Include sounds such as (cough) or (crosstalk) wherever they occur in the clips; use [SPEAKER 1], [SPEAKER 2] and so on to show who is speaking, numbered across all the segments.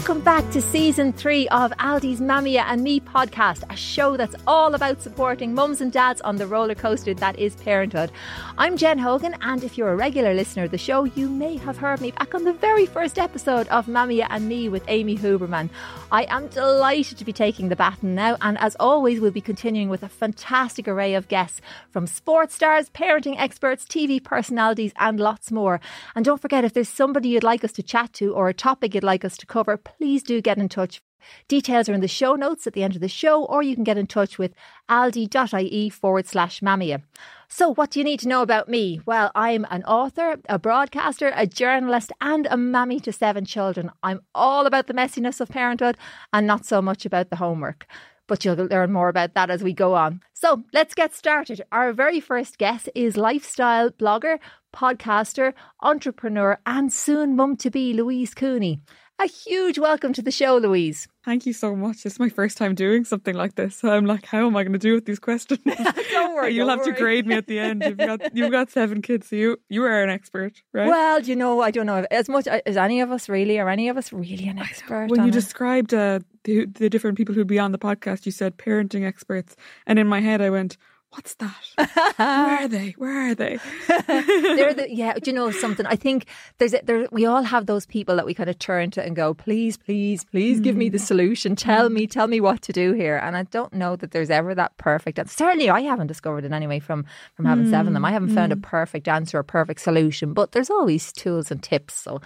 [SPEAKER 1] Welcome back to season three of Aldi's Mamia and Me podcast, a show that's all about supporting mums and dads on the roller coaster that is parenthood. I'm Jen Hogan, and if you're a regular listener of the show, you may have heard me back on the very first episode of Mamia and Me with Amy Huberman. I am delighted to be taking the baton now, and as always, we'll be continuing with a fantastic array of guests from sports stars, parenting experts, TV personalities, and lots more. And don't forget, if there's somebody you'd like us to chat to or a topic you'd like us to cover, please do get in touch. Details are in the show notes at the end of the show, or you can get in touch with aldi.ie forward slash mamia. So, what do you need to know about me? Well, I'm an author, a broadcaster, a journalist, and a mammy to seven children. I'm all about the messiness of parenthood and not so much about the homework. But you'll learn more about that as we go on. So, let's get started. Our very first guest is lifestyle blogger, podcaster, entrepreneur, and soon mum to be Louise Cooney. A huge welcome to the show, Louise.
[SPEAKER 2] Thank you so much. It's my first time doing something like this. So I'm like, how am I going to do with these questions? (laughs)
[SPEAKER 1] don't (laughs) worry.
[SPEAKER 2] You'll
[SPEAKER 1] don't
[SPEAKER 2] have
[SPEAKER 1] worry.
[SPEAKER 2] to grade me at the end. You've got (laughs) you've got seven kids, so you you are an expert, right?
[SPEAKER 1] Well, you know, I don't know as much as any of us really. Are any of us really an expert?
[SPEAKER 2] when you
[SPEAKER 1] it?
[SPEAKER 2] described uh, the the different people who'd be on the podcast, you said parenting experts, and in my head I went, "What's that? Where are (laughs) they? Where are they?" (laughs)
[SPEAKER 1] they're the (laughs) yeah. Do you know something? I think there's a, there. We all have those people that we kind of turn to and go, please, please, please, give me the mm. solution. Tell me, mm. tell me what to do here. And I don't know that there's ever that perfect. And certainly, I haven't discovered it anyway from from having seven of them. I haven't found a mm. perfect answer, a perfect solution. But there's always tools and tips. So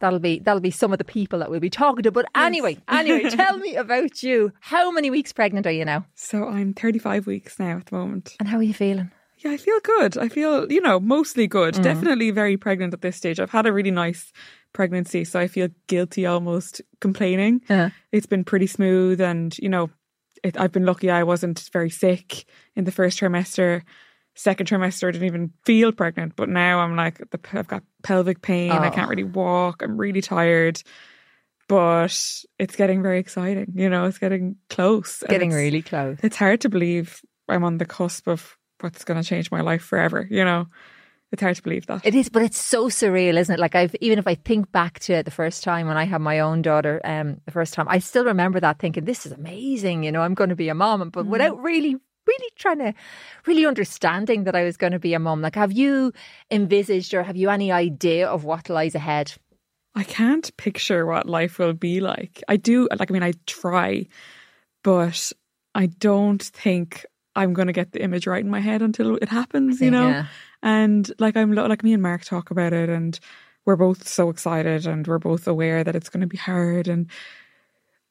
[SPEAKER 1] that'll be that'll be some of the people that we'll be talking to. But anyway, anyway, tell me about you. How many weeks pregnant are you now?
[SPEAKER 2] so I'm 35 weeks now at the moment.
[SPEAKER 1] And how are you feeling?
[SPEAKER 2] Yeah, I feel good. I feel, you know, mostly good. Mm. Definitely very pregnant at this stage. I've had a really nice pregnancy, so I feel guilty almost complaining.
[SPEAKER 1] Yeah.
[SPEAKER 2] It's been pretty smooth, and, you know, it, I've been lucky I wasn't very sick in the first trimester. Second trimester, I didn't even feel pregnant, but now I'm like, the, I've got pelvic pain. I
[SPEAKER 1] Oh.
[SPEAKER 2] can't really walk. I'm really tired. But it's getting very exciting. You know, it's getting close.
[SPEAKER 1] Getting really close.
[SPEAKER 2] it's hard to believe I'm on the cusp of what's going to change my life forever. You know, it's hard to believe that.
[SPEAKER 1] It is, but it's so surreal, isn't it? Like I've even if I think back to the first time when I had my own daughter, um, the first time I still remember that thinking, "This is amazing," you know, I'm going to be a mom, but without really, really trying to, really understanding that I was going to be a mom. Like, have you envisaged or have you any idea of what lies ahead?
[SPEAKER 2] I can't picture what life will be like. I do, like, I mean, I try, but I don't think I'm going to get the image right in my head until it happens, you know?
[SPEAKER 1] Yeah.
[SPEAKER 2] And like, I'm like, me and Mark talk about it, and we're both so excited, and we're both aware that it's going to be hard. And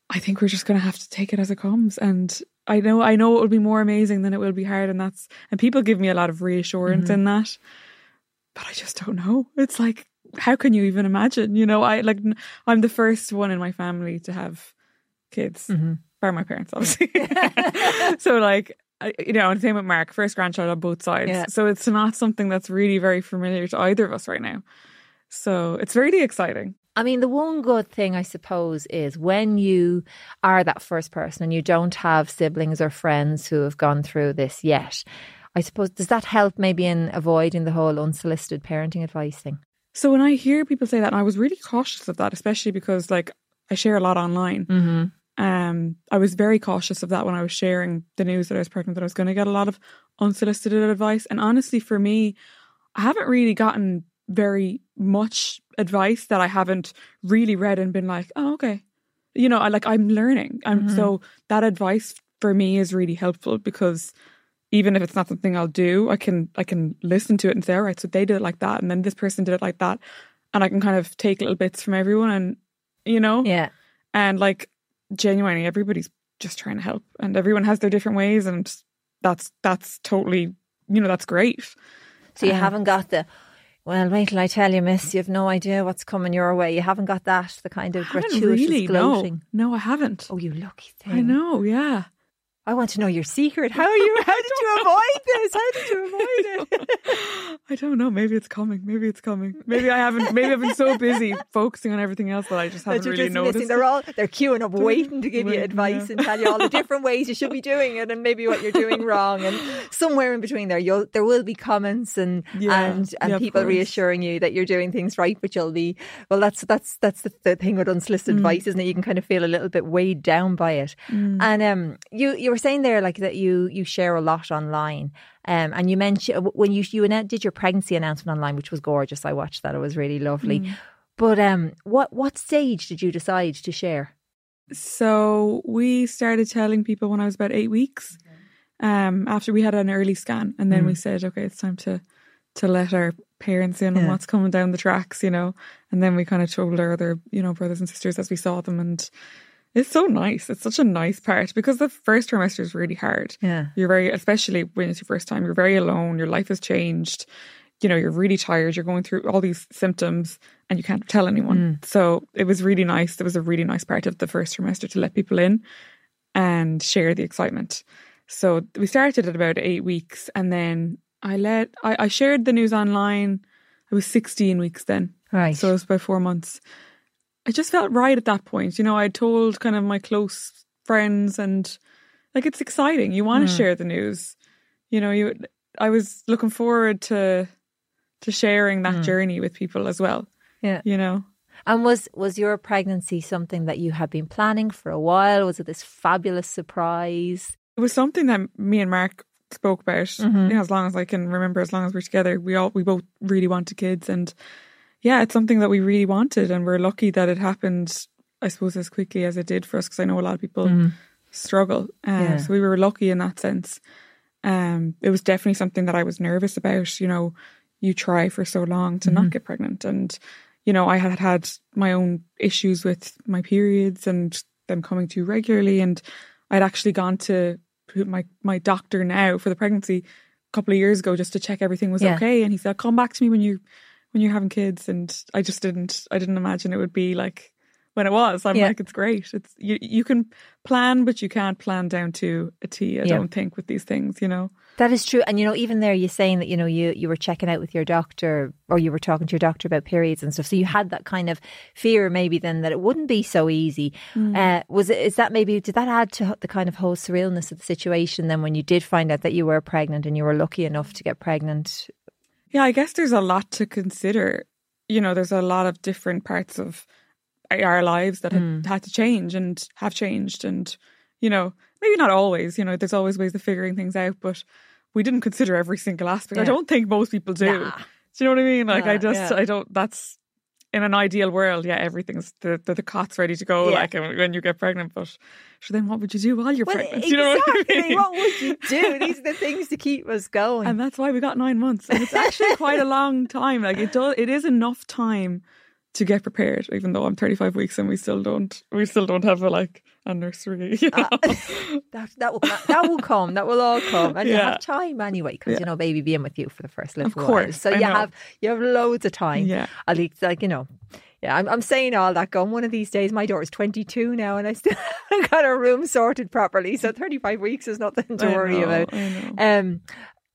[SPEAKER 2] I think we're just going to have to take it as it comes. And I know, I know it will be more amazing than it will be hard. And that's, and people give me a lot of reassurance mm-hmm. in that, but I just don't know. It's like, how can you even imagine? You know, I like, I'm the first one in my family to have kids, mm-hmm. bar my parents, obviously. (laughs) (laughs) so, like, you know, and same with Mark, first grandchild on both sides.
[SPEAKER 1] Yeah.
[SPEAKER 2] So it's not something that's really very familiar to either of us right now. So it's really exciting.
[SPEAKER 1] I mean, the one good thing, I suppose, is when you are that first person and you don't have siblings or friends who have gone through this yet. I suppose, does that help maybe in avoiding the whole unsolicited parenting advice thing?
[SPEAKER 2] So when I hear people say that, and I was really cautious of that, especially because like I share a lot online.
[SPEAKER 1] Mm-hmm.
[SPEAKER 2] Um, I was very cautious of that when I was sharing the news that I was pregnant, that I was going to get a lot of unsolicited advice. And honestly, for me, I haven't really gotten very much advice that I haven't really read and been like, oh, okay. You know, I like I'm learning. I'm so that advice for me is really helpful because even if it's not something I'll do, I can I can listen to it and say, all right, so they did it like that, and then this person did it like that, and I can kind of take little bits from everyone, and you know,
[SPEAKER 1] Yeah.
[SPEAKER 2] and like genuinely, everybody's just trying to help, and everyone has their different ways, and that's that's totally, you know, that's great.
[SPEAKER 1] So you
[SPEAKER 2] Um,
[SPEAKER 1] haven't got the, well, wait till I tell you, miss, you have no idea what's coming your way. You haven't got that, the kind of gratuitous
[SPEAKER 2] really,
[SPEAKER 1] gloating.
[SPEAKER 2] no, no, I haven't.
[SPEAKER 1] Oh, you lucky thing.
[SPEAKER 2] I know, yeah.
[SPEAKER 1] I want to know your secret. How are you? How did you avoid this? How did you avoid it? (laughs)
[SPEAKER 2] I don't know. Maybe it's coming. Maybe it's coming. Maybe I haven't. Maybe I've been so busy (laughs) focusing on everything else that I just haven't really
[SPEAKER 1] just
[SPEAKER 2] noticed.
[SPEAKER 1] Missing. They're all they're queuing up, waiting to give you advice
[SPEAKER 2] yeah.
[SPEAKER 1] and tell you all the different ways you should be doing it, and maybe what you're doing wrong. And somewhere in between there, you'll there will be comments and
[SPEAKER 2] Yeah.
[SPEAKER 1] and and
[SPEAKER 2] Yeah,
[SPEAKER 1] people reassuring you that you're doing things right. But you'll be well. That's that's that's the, the thing with unsolicited
[SPEAKER 2] Mm.
[SPEAKER 1] advice, isn't it? You can kind of feel a little bit weighed down by it.
[SPEAKER 2] Mm.
[SPEAKER 1] And um, you you were saying there like that you you share a lot online. Um, and you mentioned when you you did your pregnancy announcement online, which was gorgeous. I watched that; it was really lovely.
[SPEAKER 2] Mm.
[SPEAKER 1] But um, what what stage did you decide to share?
[SPEAKER 2] So we started telling people when I was about eight weeks. Um, after we had an early scan, and then we said, okay, it's time to to let our parents in on what's coming down the tracks, you know. And then we kind of told our other, you know, brothers and sisters as we saw them, and it's so nice. It's such a nice part because the first trimester is really hard.
[SPEAKER 1] Yeah.
[SPEAKER 2] You're very, especially when it's your first time, you're very alone. Your life has changed. You know, you're really tired. You're going through all these symptoms and you can't tell anyone. Mm. So it was really nice. It was a really nice part of the first trimester to let people in and share the excitement. So we started at about eight weeks and then I let, I, I shared the news online. I was 16 weeks then.
[SPEAKER 1] Right.
[SPEAKER 2] So it was about four months. I just felt right at that point. You know, I told kind of my close friends and like it's exciting. You want to
[SPEAKER 1] Mm.
[SPEAKER 2] share the news. You know, you I was looking forward to to sharing that
[SPEAKER 1] Mm.
[SPEAKER 2] journey with people as well.
[SPEAKER 1] Yeah.
[SPEAKER 2] You know.
[SPEAKER 1] And was was your pregnancy something that you had been planning for a while? Was it this fabulous surprise?
[SPEAKER 2] It was something that me and Mark spoke about
[SPEAKER 1] Mhm.
[SPEAKER 2] you know, as long as I can remember, as long as we're together. We all we both really wanted kids and yeah, it's something that we really wanted and we're lucky that it happened I suppose as quickly as it did for us because I know a lot of people struggle. Uh,
[SPEAKER 1] Yeah.
[SPEAKER 2] So we were lucky in that sense. Um, it was definitely something that I was nervous about. You know, you try for so long to not get pregnant, and you know, I had had my own issues with my periods and them coming too regularly, and I'd actually gone to my my doctor now for the pregnancy a couple of years ago just to check everything was
[SPEAKER 1] Yeah.
[SPEAKER 2] okay, and he said, "Come back to me when you when you're having kids," and I just didn't. I didn't imagine it would be like when it was. I'm
[SPEAKER 1] Yeah.
[SPEAKER 2] like, it's great. It's you. You can plan, but you can't plan down to a T. I
[SPEAKER 1] Yeah.
[SPEAKER 2] don't think with these things. You know.
[SPEAKER 1] That is true. And you know, even there you're saying that, you know, you, you were checking out with your doctor or you were talking to your doctor about periods and stuff. So you had that kind of fear maybe then that it wouldn't be so easy. Uh, was it is that maybe did that add to the kind of whole surrealness of the situation then when you did find out that you were pregnant and you were lucky enough to get pregnant?
[SPEAKER 2] Yeah, I guess there's a lot to consider. You know, there's a lot of different parts of eh, our lives that had, hmm. had to change and have changed. And, you know, maybe not always, you know, there's always ways of figuring things out, but we didn't consider every single aspect. I don't think most people do.
[SPEAKER 1] Nah.
[SPEAKER 2] Do you know what I mean? Like, I just,
[SPEAKER 1] yeah.
[SPEAKER 2] I don't, that's in an ideal world. Yeah, everything's, the, the, the cot's ready to go,
[SPEAKER 1] Yeah.
[SPEAKER 2] like, when when you get pregnant. But so then what would you do while you're
[SPEAKER 1] Well,
[SPEAKER 2] pregnant? (laughs)
[SPEAKER 1] exactly.
[SPEAKER 2] You know what I mean?
[SPEAKER 1] What would you do? These are the things to keep us going.
[SPEAKER 2] and that's why we got nine months. And it's actually quite a (laughs) long time. Like it does, it is enough time to get prepared. Even though I'm 35 weeks and we still don't, we still don't have a like a nursery. (laughs) You know? (laughs)
[SPEAKER 1] that that will that will come. That will all come, and you have time anyway because
[SPEAKER 2] Yeah.
[SPEAKER 1] you know baby being with you for the first little
[SPEAKER 2] Of
[SPEAKER 1] while.
[SPEAKER 2] course,
[SPEAKER 1] So
[SPEAKER 2] I
[SPEAKER 1] you
[SPEAKER 2] know.
[SPEAKER 1] have you have loads of time.
[SPEAKER 2] Yeah.
[SPEAKER 1] at least like you know. Yeah, I'm I'm saying all that. Going one of these days, my daughter's 22 now, and I still (laughs) got her room sorted properly. So 35 weeks is nothing to
[SPEAKER 2] I
[SPEAKER 1] worry
[SPEAKER 2] know,
[SPEAKER 1] about. Um,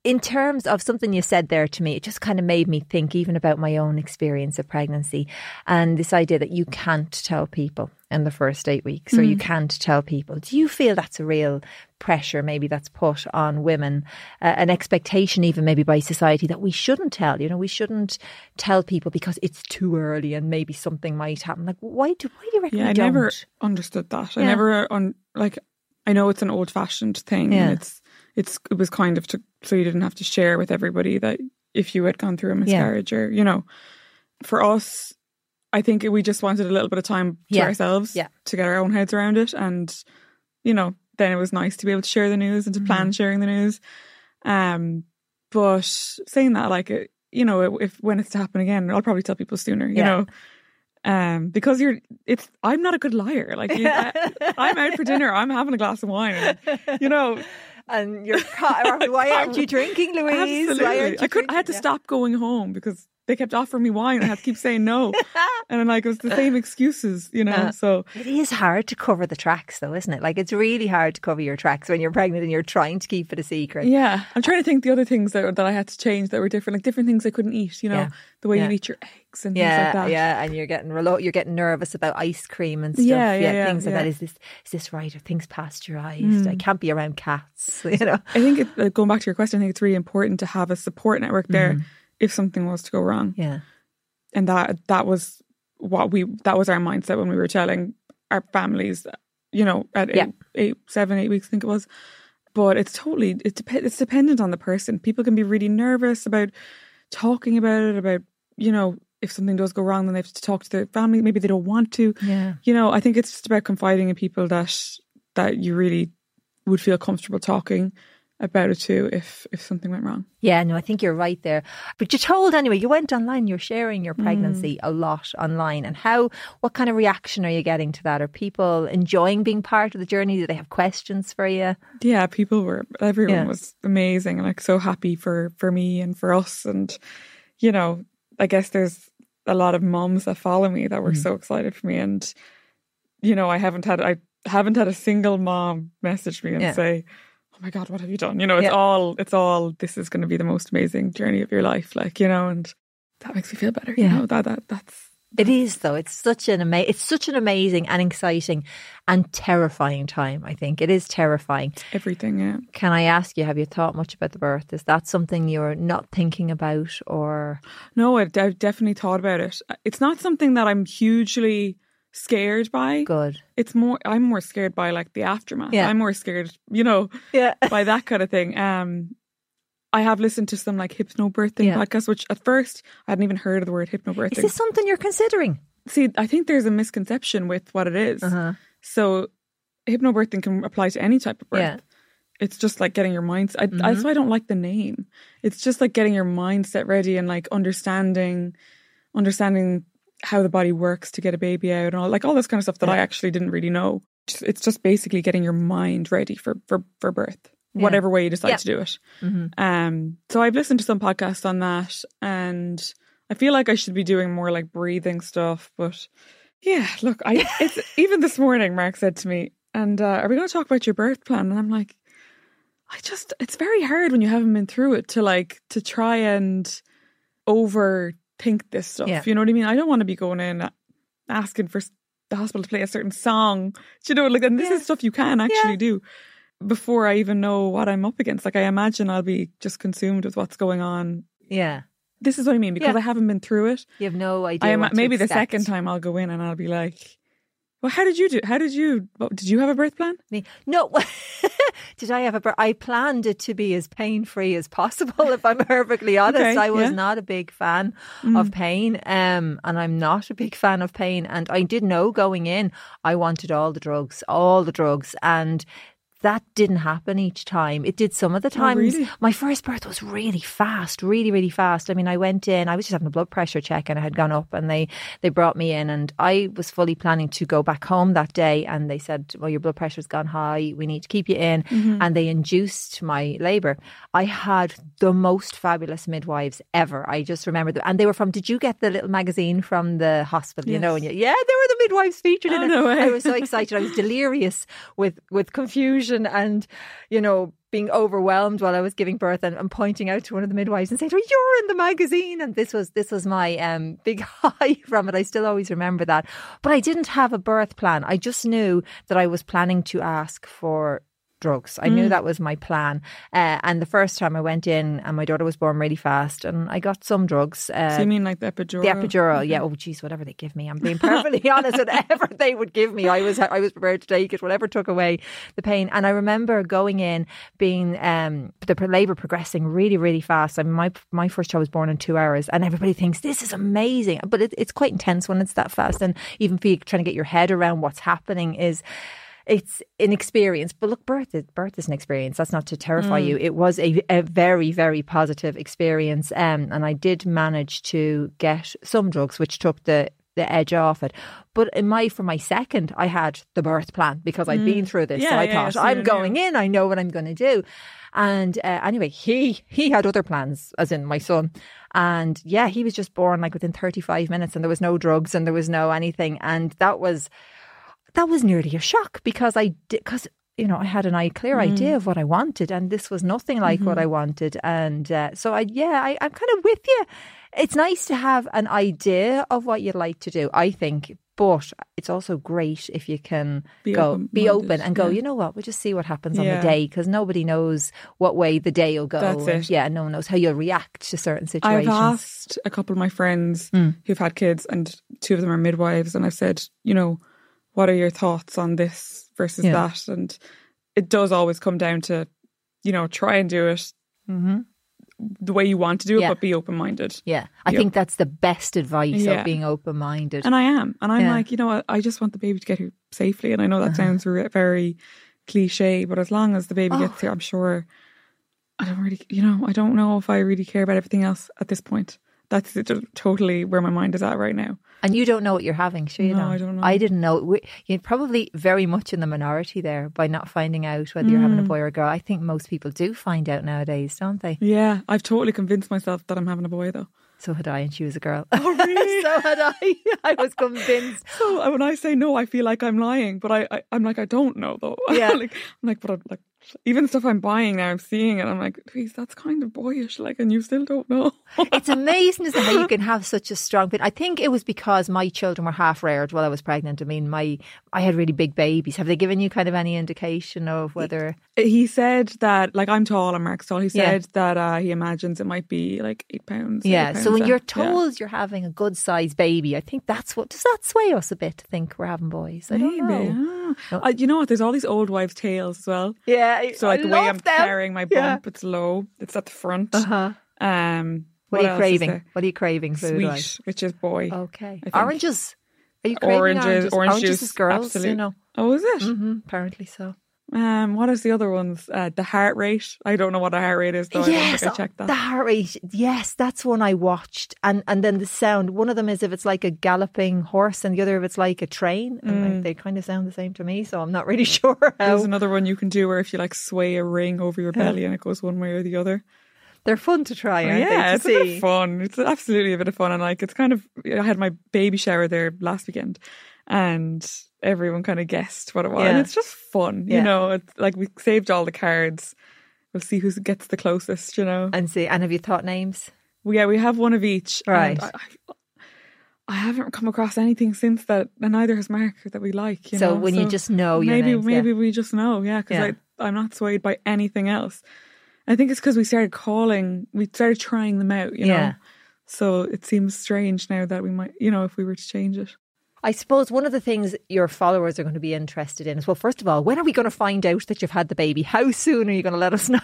[SPEAKER 1] in terms of something you said there to me, it just kind of made me think even about my own experience of pregnancy and this idea that you can't tell people in the first eight weeks or you
[SPEAKER 2] Mm.
[SPEAKER 1] can't tell people. Do you feel that's a real pressure maybe that's put on women, uh, an expectation even maybe by society that we shouldn't tell? You know, we shouldn't tell people because it's too early and maybe something might happen. Like, why do, why do you reckon
[SPEAKER 2] Yeah, I
[SPEAKER 1] don't?
[SPEAKER 2] never understood that. I never on like. I know it's an old fashioned thing,
[SPEAKER 1] Yeah.
[SPEAKER 2] and it's it's it was kind of to so you didn't have to share with everybody that if you had gone through a miscarriage or you know, for us, I think we just wanted a little bit of time to
[SPEAKER 1] Yeah.
[SPEAKER 2] ourselves
[SPEAKER 1] Yeah.
[SPEAKER 2] to get our own heads around it, and you know, then it was nice to be able to share the news and to
[SPEAKER 1] Mm-hmm.
[SPEAKER 2] plan sharing the news. Um, but saying that, like, it, you know, if when it's to happen again, I'll probably tell people sooner. You
[SPEAKER 1] Yeah.
[SPEAKER 2] know, um, because you're, it's. I'm not a good liar. Like, you, I, (laughs) I'm out for dinner. I'm having a glass of wine. And, you know,
[SPEAKER 1] And you're caught. Why aren't you (laughs) drinking, Louise? Why
[SPEAKER 2] absolutely.
[SPEAKER 1] aren't you
[SPEAKER 2] I could. I had to?
[SPEAKER 1] Yeah.
[SPEAKER 2] stop going home because they kept offering me wine. I had to keep saying no, (laughs) and I'm like, it was the same excuses, you know.
[SPEAKER 1] Yeah.
[SPEAKER 2] So
[SPEAKER 1] It is hard to cover the tracks, though, isn't it? Like it's really hard to cover your tracks when you're pregnant and you're trying to keep it a secret.
[SPEAKER 2] yeah, I'm trying to think the other things that that I had to change that were different, like different things I couldn't eat. You know,
[SPEAKER 1] Yeah.
[SPEAKER 2] the way
[SPEAKER 1] Yeah.
[SPEAKER 2] you eat your eggs and
[SPEAKER 1] Yeah,
[SPEAKER 2] things like that.
[SPEAKER 1] yeah, and you're getting relo- you're getting nervous about ice cream and stuff.
[SPEAKER 2] Yeah, yeah, yeah,
[SPEAKER 1] things like that. Is this is this right? Are things pasteurized? I can't be around cats. (laughs) You know.
[SPEAKER 2] I think it, like, going back to your question, I think it's really important to have a support network there
[SPEAKER 1] Mm-hmm.
[SPEAKER 2] If something was to go wrong.
[SPEAKER 1] Yeah,
[SPEAKER 2] and that that was what we that was our mindset when we were telling our families you know at
[SPEAKER 1] Yeah.
[SPEAKER 2] eight, eight seven eight weeks i think it was but it's totally it dep- it's dependent on the person people can be really nervous about talking about it about you know if something does go wrong then they have to talk to their family maybe they don't want to
[SPEAKER 1] yeah.
[SPEAKER 2] you know i think it's just about confiding in people that that you really would feel comfortable talking about it to if if something went wrong
[SPEAKER 1] Yeah, no, I think you're right there. But you told anyway, you went online, you're sharing your pregnancy a lot online. And how, what kind of reaction are you getting to that? Are people enjoying being part of the journey? Do they have questions for you?
[SPEAKER 2] yeah people were everyone
[SPEAKER 1] Yeah.
[SPEAKER 2] was amazing and like so happy for for me and for us and you know i guess there's a lot of moms that follow me that were
[SPEAKER 1] Mm.
[SPEAKER 2] so excited for me and you know i haven't had i haven't had a single mom message me and
[SPEAKER 1] Yeah.
[SPEAKER 2] say my god what have you done you know it's
[SPEAKER 1] Yeah.
[SPEAKER 2] all it's all this is going to be the most amazing journey of your life like you know and that makes me feel better you
[SPEAKER 1] Yeah.
[SPEAKER 2] know that that that's
[SPEAKER 1] It is though. It's such an ama- it's such an amazing and exciting and terrifying time. I think it is terrifying.
[SPEAKER 2] everything yeah
[SPEAKER 1] Can I ask you, have you thought much about the birth? Is that something you're not thinking about, or
[SPEAKER 2] no i've definitely thought about it it's not something that i'm hugely scared by
[SPEAKER 1] good?
[SPEAKER 2] it's more i'm more scared by like the aftermath
[SPEAKER 1] Yeah.
[SPEAKER 2] i'm more scared you know
[SPEAKER 1] Yeah, (laughs)
[SPEAKER 2] by that kind of thing um i have listened to some like hypnobirthing
[SPEAKER 1] Yeah.
[SPEAKER 2] podcasts which at first i hadn't even heard of the word hypnobirthing
[SPEAKER 1] is this something you're considering?
[SPEAKER 2] see i think there's a misconception with what it is.
[SPEAKER 1] Uh-huh.
[SPEAKER 2] so hypnobirthing can apply to any type of birth
[SPEAKER 1] Yeah.
[SPEAKER 2] it's just like getting your mind I,
[SPEAKER 1] Mhm.
[SPEAKER 2] that's why i don't like the name it's just like getting your mindset ready and like understanding understanding how the body works to get a baby out and all like all this kind of stuff that I actually didn't really know. It's just basically getting your mind ready for for for birth,
[SPEAKER 1] Yeah.
[SPEAKER 2] whatever way you decide
[SPEAKER 1] Yeah.
[SPEAKER 2] to do it.
[SPEAKER 1] hmm
[SPEAKER 2] Um, so I've listened to some podcasts on that, and I feel like I should be doing more like breathing stuff. But yeah, look, I (laughs) it's even this morning. Mark said to me, "And uh, are we going to talk about your birth plan?" And I'm like, I just it's very hard when you haven't been through it to like to try and overthink this stuff.
[SPEAKER 1] Yeah.
[SPEAKER 2] You know what I mean? I don't want to be going in asking for the hospital to play a certain song. Do you know, like, and this
[SPEAKER 1] Yeah.
[SPEAKER 2] is stuff you can actually do before I even know what I'm up against. Like, I imagine I'll be just consumed with what's going on.
[SPEAKER 1] Yeah,
[SPEAKER 2] This is what I mean because
[SPEAKER 1] Yeah.
[SPEAKER 2] I haven't been through it.
[SPEAKER 1] you have no idea.
[SPEAKER 2] I am maybe the second time I'll go in and I'll be like, "Well, how did you do? How did you? Did you have a birth plan?"
[SPEAKER 1] Me. No, (laughs) did I have a birth? I planned it to be as pain free as possible. If I'm (laughs) perfectly honest,
[SPEAKER 2] Okay,
[SPEAKER 1] I was
[SPEAKER 2] yeah.
[SPEAKER 1] not a big fan
[SPEAKER 2] Mm.
[SPEAKER 1] of pain, um, and I'm not a big fan of pain. And I did know going in, I wanted all the drugs, all the drugs, and. That didn't happen each time. It did some of the times.
[SPEAKER 2] really?
[SPEAKER 1] My first birth was really fast, really, really fast. I mean, I went in, I was just having a blood pressure check and I had gone up and they, they brought me in and I was fully planning to go back home that day and they said, well, your blood pressure's gone high. We need to keep you in.
[SPEAKER 2] Mm-hmm.
[SPEAKER 1] And they induced my labour. I had the most fabulous midwives ever. I just remember them. And they were from, did you get the little magazine from the hospital? You know, and you, yeah, they were the midwives featured in
[SPEAKER 2] Oh,
[SPEAKER 1] it.
[SPEAKER 2] no.
[SPEAKER 1] I was so excited. I was delirious with, with confusion and, you know, being overwhelmed while I was giving birth and, and pointing out to one of the midwives and saying, "Oh, you're in the magazine." And this was this was my um, (laughs) big high from it. I still always remember that. But I didn't have a birth plan. I just knew that I was planning to ask for drugs. I
[SPEAKER 2] Mm.
[SPEAKER 1] knew that was my plan. Uh, and the first time I went in, and my daughter was born really fast, and I got some drugs. Uh,
[SPEAKER 2] so you mean like the epidural?
[SPEAKER 1] the epidural, yeah. Oh, geez, whatever they give me, I'm being perfectly (laughs) honest. Whatever they would give me, I was I was prepared to take it. Whatever took away the pain. And I remember going in, being um, the labour progressing really, really fast. I mean, my my first child was born in two hours, and everybody thinks this is amazing, but it, it's quite intense when it's that fast. And even for you trying to get your head around what's happening is it's an experience. But look, birth is, birth is an experience. That's not to terrify you. It was a, a very, very positive experience. Um, and I did manage to get some drugs, which took the the edge off it. But in my for my second, I had the birth plan because I'd been through this. so
[SPEAKER 2] Mm. Yeah,
[SPEAKER 1] I
[SPEAKER 2] yeah,
[SPEAKER 1] thought
[SPEAKER 2] so
[SPEAKER 1] I'm going in. I know what I'm going to do. And uh, anyway, he he had other plans, as in my son. And yeah, he was just born like within 35 minutes, and there was no drugs and there was no anything. And that was that was nearly a shock because I did because you know I had an eye clear
[SPEAKER 2] Mm.
[SPEAKER 1] idea of what I wanted, and this was nothing like
[SPEAKER 2] Mm-hmm.
[SPEAKER 1] what I wanted. And uh, so I yeah, I, I'm kind of with you. It's nice to have an idea of what you'd like to do. I think. But it's also great if you can
[SPEAKER 2] Be
[SPEAKER 1] go, be
[SPEAKER 2] open-minded,
[SPEAKER 1] open and go.
[SPEAKER 2] yeah.
[SPEAKER 1] You know what? We'll just see what happens on the day because nobody knows what way the day will go.
[SPEAKER 2] That's
[SPEAKER 1] and
[SPEAKER 2] it.
[SPEAKER 1] Yeah, no one knows how you'll react to certain situations.
[SPEAKER 2] I've asked a couple of my friends
[SPEAKER 1] Mm.
[SPEAKER 2] who've had kids, and two of them are midwives, and I've said, you know, what are your thoughts on this versus
[SPEAKER 1] Yeah.
[SPEAKER 2] that? And it does always come down to, you know, try and do it
[SPEAKER 1] hmm
[SPEAKER 2] the way you want to do it,
[SPEAKER 1] Yeah.
[SPEAKER 2] but be open minded.
[SPEAKER 1] Yeah, I think that's the best advice
[SPEAKER 2] Yeah.
[SPEAKER 1] of being open minded.
[SPEAKER 2] And I am. And I'm like, you know what? I just want the baby to get here safely. And I know that
[SPEAKER 1] Uh-huh.
[SPEAKER 2] sounds very cliche, but as long as the baby
[SPEAKER 1] Oh.
[SPEAKER 2] gets here, I'm sure I don't really, you know, I don't know if I really care about everything else at this point. That's totally where my mind is at right now.
[SPEAKER 1] And you don't know what you're having, sure you
[SPEAKER 2] No,
[SPEAKER 1] don't.
[SPEAKER 2] I don't know.
[SPEAKER 1] I didn't know. We- You're probably very much in the minority there by not finding out whether you're having
[SPEAKER 2] Mm.
[SPEAKER 1] a boy or a girl. I think most people do find out nowadays, don't they?
[SPEAKER 2] Yeah, I've totally convinced myself that I'm having a boy though.
[SPEAKER 1] So had I, and she was a girl.
[SPEAKER 2] Oh, (laughs) really?
[SPEAKER 1] so had I. (laughs) I was convinced.
[SPEAKER 2] So uh, when I say no, I feel like I'm lying, but I, I I'm like I don't know though. (laughs)
[SPEAKER 1] Yeah.
[SPEAKER 2] like I'm like, but I'm like even stuff I'm buying now, I'm seeing it. I'm like, please, that's kind of boyish. Like, and you still don't know. (laughs)
[SPEAKER 1] It's amazing it, how you can have such a strong fit. I think it was because my children were half reared while I was pregnant. I mean, my I had really big babies. Have they given you kind of any indication of whether?
[SPEAKER 2] he said that like I'm tall I'm Mark's tall. He
[SPEAKER 1] Yeah.
[SPEAKER 2] said that uh, he imagines it might be like eight pounds. eight
[SPEAKER 1] Yeah. So when
[SPEAKER 2] uh,
[SPEAKER 1] you're
[SPEAKER 2] yeah.
[SPEAKER 1] told you're having a good sized baby, I think that's what does that sway us a bit to think we're having boys. I don't
[SPEAKER 2] Maybe,
[SPEAKER 1] know.
[SPEAKER 2] ah. Uh, you know what? There's all these old wives' tales as well.
[SPEAKER 1] Yeah.
[SPEAKER 2] So like the way I'm carrying my
[SPEAKER 1] Yeah.
[SPEAKER 2] bump, it's low. It's at the front.
[SPEAKER 1] Uh huh.
[SPEAKER 2] Um,
[SPEAKER 1] What, are you craving? What are you craving?
[SPEAKER 2] Sweet,
[SPEAKER 1] wise?
[SPEAKER 2] which is boy.
[SPEAKER 1] Okay. Oranges. Are you craving
[SPEAKER 2] Oranges,
[SPEAKER 1] oranges?
[SPEAKER 2] orange juice,
[SPEAKER 1] is girls,
[SPEAKER 2] absolute.
[SPEAKER 1] you know.
[SPEAKER 2] Oh, is it?
[SPEAKER 1] hmm Apparently so.
[SPEAKER 2] Um, what is the other ones? Uh, the heart rate. I don't know what a heart rate is though. I don't
[SPEAKER 1] yes,
[SPEAKER 2] think I checked that.
[SPEAKER 1] the heart rate. Yes, that's one I watched, and and then the sound. One of them is if it's like a galloping horse, and the other if it's like a train. And
[SPEAKER 2] Mm.
[SPEAKER 1] like, they kind of sound the same to me, so I'm not really (laughs) sure
[SPEAKER 2] There's another one you can do where if you like sway a ring over your belly and it goes one way or the other.
[SPEAKER 1] They're fun to try, oh, aren't
[SPEAKER 2] yeah,
[SPEAKER 1] they?
[SPEAKER 2] it's bit of fun. It's absolutely a bit of fun, and like it's kind of. I had my baby shower there last weekend, and everyone kind of guessed what it was, and
[SPEAKER 1] Yeah.
[SPEAKER 2] it's just fun.
[SPEAKER 1] Yeah.
[SPEAKER 2] You know, it's like we saved all the cards. We'll see who gets the closest. You know,
[SPEAKER 1] And see, and have you thought names?
[SPEAKER 2] Well, yeah, we have one of each.
[SPEAKER 1] Right.
[SPEAKER 2] I, I, I haven't come across anything since that, and neither has Mark that we like. You
[SPEAKER 1] so
[SPEAKER 2] know?
[SPEAKER 1] when you just know your
[SPEAKER 2] maybe
[SPEAKER 1] names, yeah.
[SPEAKER 2] maybe we just know, yeah, because
[SPEAKER 1] Yeah.
[SPEAKER 2] I'm not swayed by anything else. I think it's because we started calling, we started trying them out, you know.
[SPEAKER 1] Yeah.
[SPEAKER 2] So it seems strange now that we might, you know, if we were to change it.
[SPEAKER 1] I suppose one of the things your followers are going to be interested in is well, first of all, when are we going to find out that you've had the baby? How soon are you going to let us (laughs) know?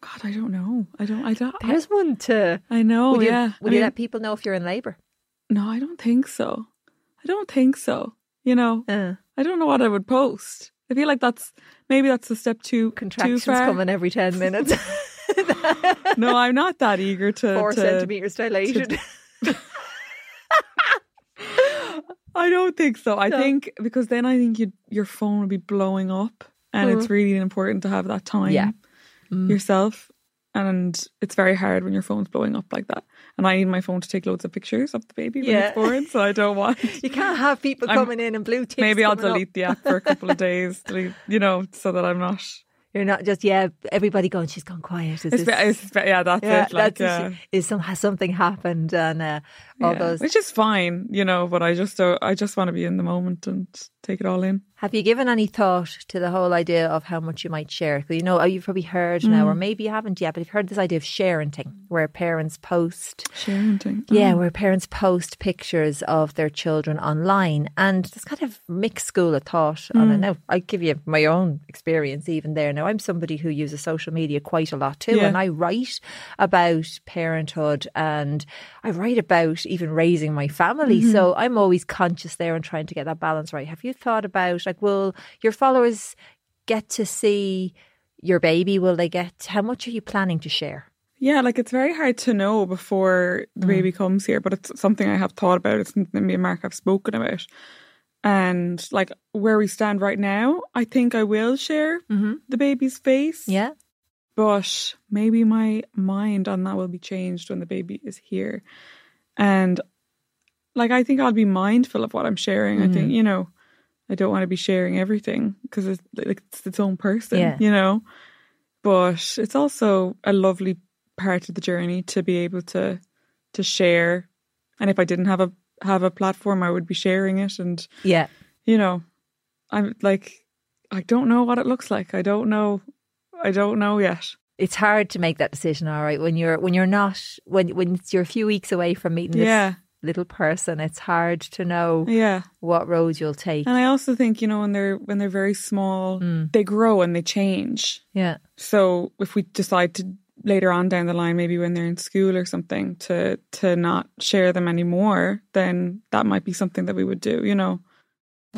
[SPEAKER 2] God, I don't know. I don't. I don't. I,
[SPEAKER 1] There's one to.
[SPEAKER 2] I know.
[SPEAKER 1] You,
[SPEAKER 2] yeah.
[SPEAKER 1] will
[SPEAKER 2] I
[SPEAKER 1] you
[SPEAKER 2] mean,
[SPEAKER 1] let people know if you're in labour?
[SPEAKER 2] no, I don't think so. I don't think so. You know,
[SPEAKER 1] Uh,
[SPEAKER 2] I don't know what I would post. I feel like that's maybe that's a step too
[SPEAKER 1] contractions
[SPEAKER 2] too far.
[SPEAKER 1] coming every 10 minutes. (laughs)
[SPEAKER 2] No, I'm not that eager to.
[SPEAKER 1] Four
[SPEAKER 2] to-
[SPEAKER 1] centimetres dilated. (laughs)
[SPEAKER 2] I don't think so. I
[SPEAKER 1] No.
[SPEAKER 2] think because then I think you your phone would be blowing up, and it's really important to have that time
[SPEAKER 1] Mm. Yeah. Mm.
[SPEAKER 2] yourself. And it's very hard when your phone's blowing up like that. And I need my phone to take loads of pictures of the baby when
[SPEAKER 1] Yeah.
[SPEAKER 2] it's born, so I don't want. (laughs)
[SPEAKER 1] You can't have people
[SPEAKER 2] I'm-
[SPEAKER 1] coming in and blue ticks.
[SPEAKER 2] Maybe I'll
[SPEAKER 1] coming up.
[SPEAKER 2] delete the app for a couple of (laughs) days, delete, you know, so that I'm not.
[SPEAKER 1] You're not just yeah. Everybody going. She's gone quiet. Is
[SPEAKER 2] It's,
[SPEAKER 1] this,
[SPEAKER 2] it's, yeah, that's
[SPEAKER 1] yeah,
[SPEAKER 2] it. Like,
[SPEAKER 1] that's
[SPEAKER 2] uh,
[SPEAKER 1] is some has something happened and uh, all
[SPEAKER 2] yeah,
[SPEAKER 1] those.
[SPEAKER 2] which is fine, you know. But I just don't, I just want to be in the moment and take it all in.
[SPEAKER 1] Have you given any thought to the whole idea of how much you might share? you know, oh, you've probably heard now,
[SPEAKER 2] Mm.
[SPEAKER 1] or maybe you haven't yet, but you've heard this idea of sharenting, where parents post
[SPEAKER 2] Sharing thing.
[SPEAKER 1] Yeah,
[SPEAKER 2] Oh.
[SPEAKER 1] where parents post pictures of their children online, and there's kind of mixed school of thought
[SPEAKER 2] Hmm.
[SPEAKER 1] it. Now, I give you my own experience even there. Now, I'm somebody who uses social media quite a lot too,
[SPEAKER 2] Yeah.
[SPEAKER 1] and I write about parenthood and I write about even raising my family.
[SPEAKER 2] Mm-hmm.
[SPEAKER 1] So I'm always conscious there and trying to get that balance right. Have you thought about like, will your followers get to see your baby? Will they get? How much are you planning to share?
[SPEAKER 2] Yeah, like it's very hard to know before the
[SPEAKER 1] Mm.
[SPEAKER 2] baby comes here, but it's something I have thought about. It's something me and Mark have spoken about. And like where we stand right now, I think I will share
[SPEAKER 1] Mm-hmm.
[SPEAKER 2] the baby's face.
[SPEAKER 1] Yeah.
[SPEAKER 2] But maybe my mind on that will be changed when the baby is here. And like I think I'll be mindful of what I'm sharing. I
[SPEAKER 1] Mm.
[SPEAKER 2] think, you know, I don't want to be sharing everything because it's like it's its own person,
[SPEAKER 1] Yeah.
[SPEAKER 2] you know. But it's also a lovely part of the journey to be able to to share. And if I didn't have a have a platform, I would be sharing it. And
[SPEAKER 1] Yeah.
[SPEAKER 2] you know, I'm like, I don't know what it looks like. I don't know. I don't know yet.
[SPEAKER 1] It's hard to make that decision, all right, when you're when you're not when when it's you're a few weeks away from meeting this
[SPEAKER 2] Yeah,
[SPEAKER 1] little person. It's hard to know
[SPEAKER 2] yeah.
[SPEAKER 1] what road you'll take.
[SPEAKER 2] And I also think you know when they're when they're very small,
[SPEAKER 1] Mm.
[SPEAKER 2] they grow and they change.
[SPEAKER 1] Yeah.
[SPEAKER 2] So if we decide to later on down the line, maybe when they're in school or something, to to not share them anymore, then that might be something that we would do. You know.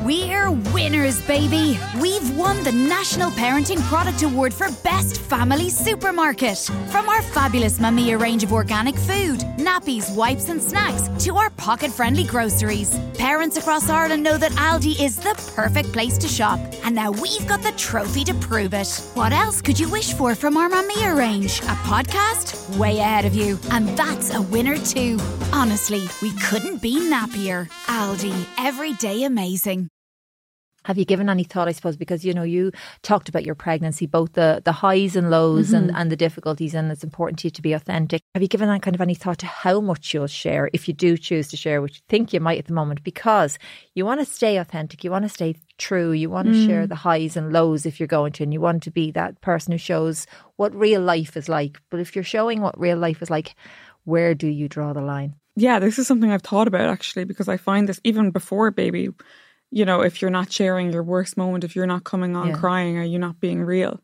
[SPEAKER 3] We're winners, baby! We've won the National Parenting Product Award for Best Family Supermarket. From our fabulous Mamia range of organic food, nappies, wipes, and snacks, to our pocket friendly groceries. Parents across Ireland know that Aldi is the perfect place to shop, and now we've got the trophy to prove it. What else could you wish for from our Mamia range? A podcast? Way ahead of you. And that's a winner, too. Honestly, we couldn't be nappier. Aldi, every day amazing.
[SPEAKER 1] Have you given any thought, I suppose, because you know you talked about your pregnancy, both the the highs and lows and, mm-hmm. and the difficulties, and it's important to you to be authentic. Have you given that kind of any thought to how much you'll share if you do choose to share, which you think you might at the moment, because you want to stay authentic, you want to stay true, you want to share mm. the highs and lows if you're going to, and you want to be that person who shows what real life is like. But if you're showing what real life is like, where do you draw the line?
[SPEAKER 2] Yeah, this is something I've thought about actually because I find this even before baby. You know, if you're not sharing your worst moment, if you're not coming on
[SPEAKER 1] Yeah.
[SPEAKER 2] crying, are you not being real?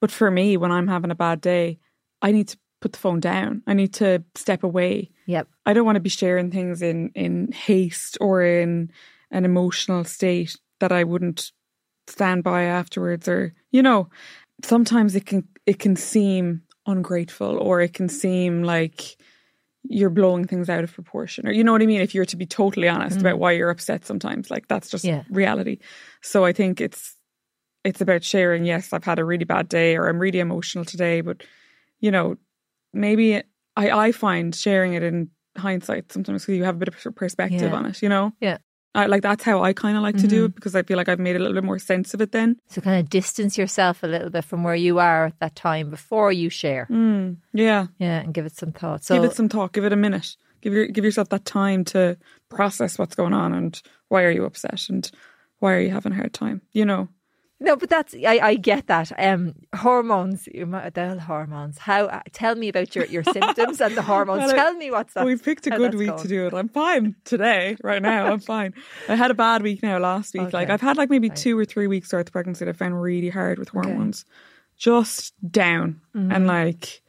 [SPEAKER 2] But for me, when I'm having a bad day, I need to put the phone down. I need to step away.
[SPEAKER 1] Yep.
[SPEAKER 2] I don't want to be sharing things in in haste or in an emotional state that I wouldn't stand by afterwards or you know sometimes it can it can seem ungrateful or it can seem like you're blowing things out of proportion or you know what I mean if you're to be totally honest mm. about why you're upset sometimes like that's just
[SPEAKER 1] Yeah.
[SPEAKER 2] reality so I think it's it's about sharing yes I've had a really bad day or I'm really emotional today but you know maybe I I find sharing it in hindsight sometimes because you have a bit of perspective
[SPEAKER 1] Yeah.
[SPEAKER 2] on it you know
[SPEAKER 1] Yeah.
[SPEAKER 2] I, like that's how I kind of like to do it because I feel like I've made a little bit more sense of it then.
[SPEAKER 1] So kind of distance yourself a little bit from where you are at that time before you share.
[SPEAKER 2] mm, yeah.
[SPEAKER 1] Yeah, and give it some thought. So
[SPEAKER 2] give it some thought. Give it a minute. Give your give yourself that time to process what's going on and why are you upset and why are you having a hard time you know
[SPEAKER 1] no, but that's I, I get that. Um, hormones, the hormones. How? uh, Tell me about your, your symptoms and the (laughs) hormones.
[SPEAKER 2] Well,
[SPEAKER 1] tell me what's that.
[SPEAKER 2] we picked a good week
[SPEAKER 1] going.
[SPEAKER 2] to do it i'm fine today right now i'm (laughs) fine i had a bad week now last week like i've had like maybe
[SPEAKER 1] Right.
[SPEAKER 2] two or three weeks worth of pregnancy that i found really hard with hormones just down
[SPEAKER 1] Mm-hmm.
[SPEAKER 2] and like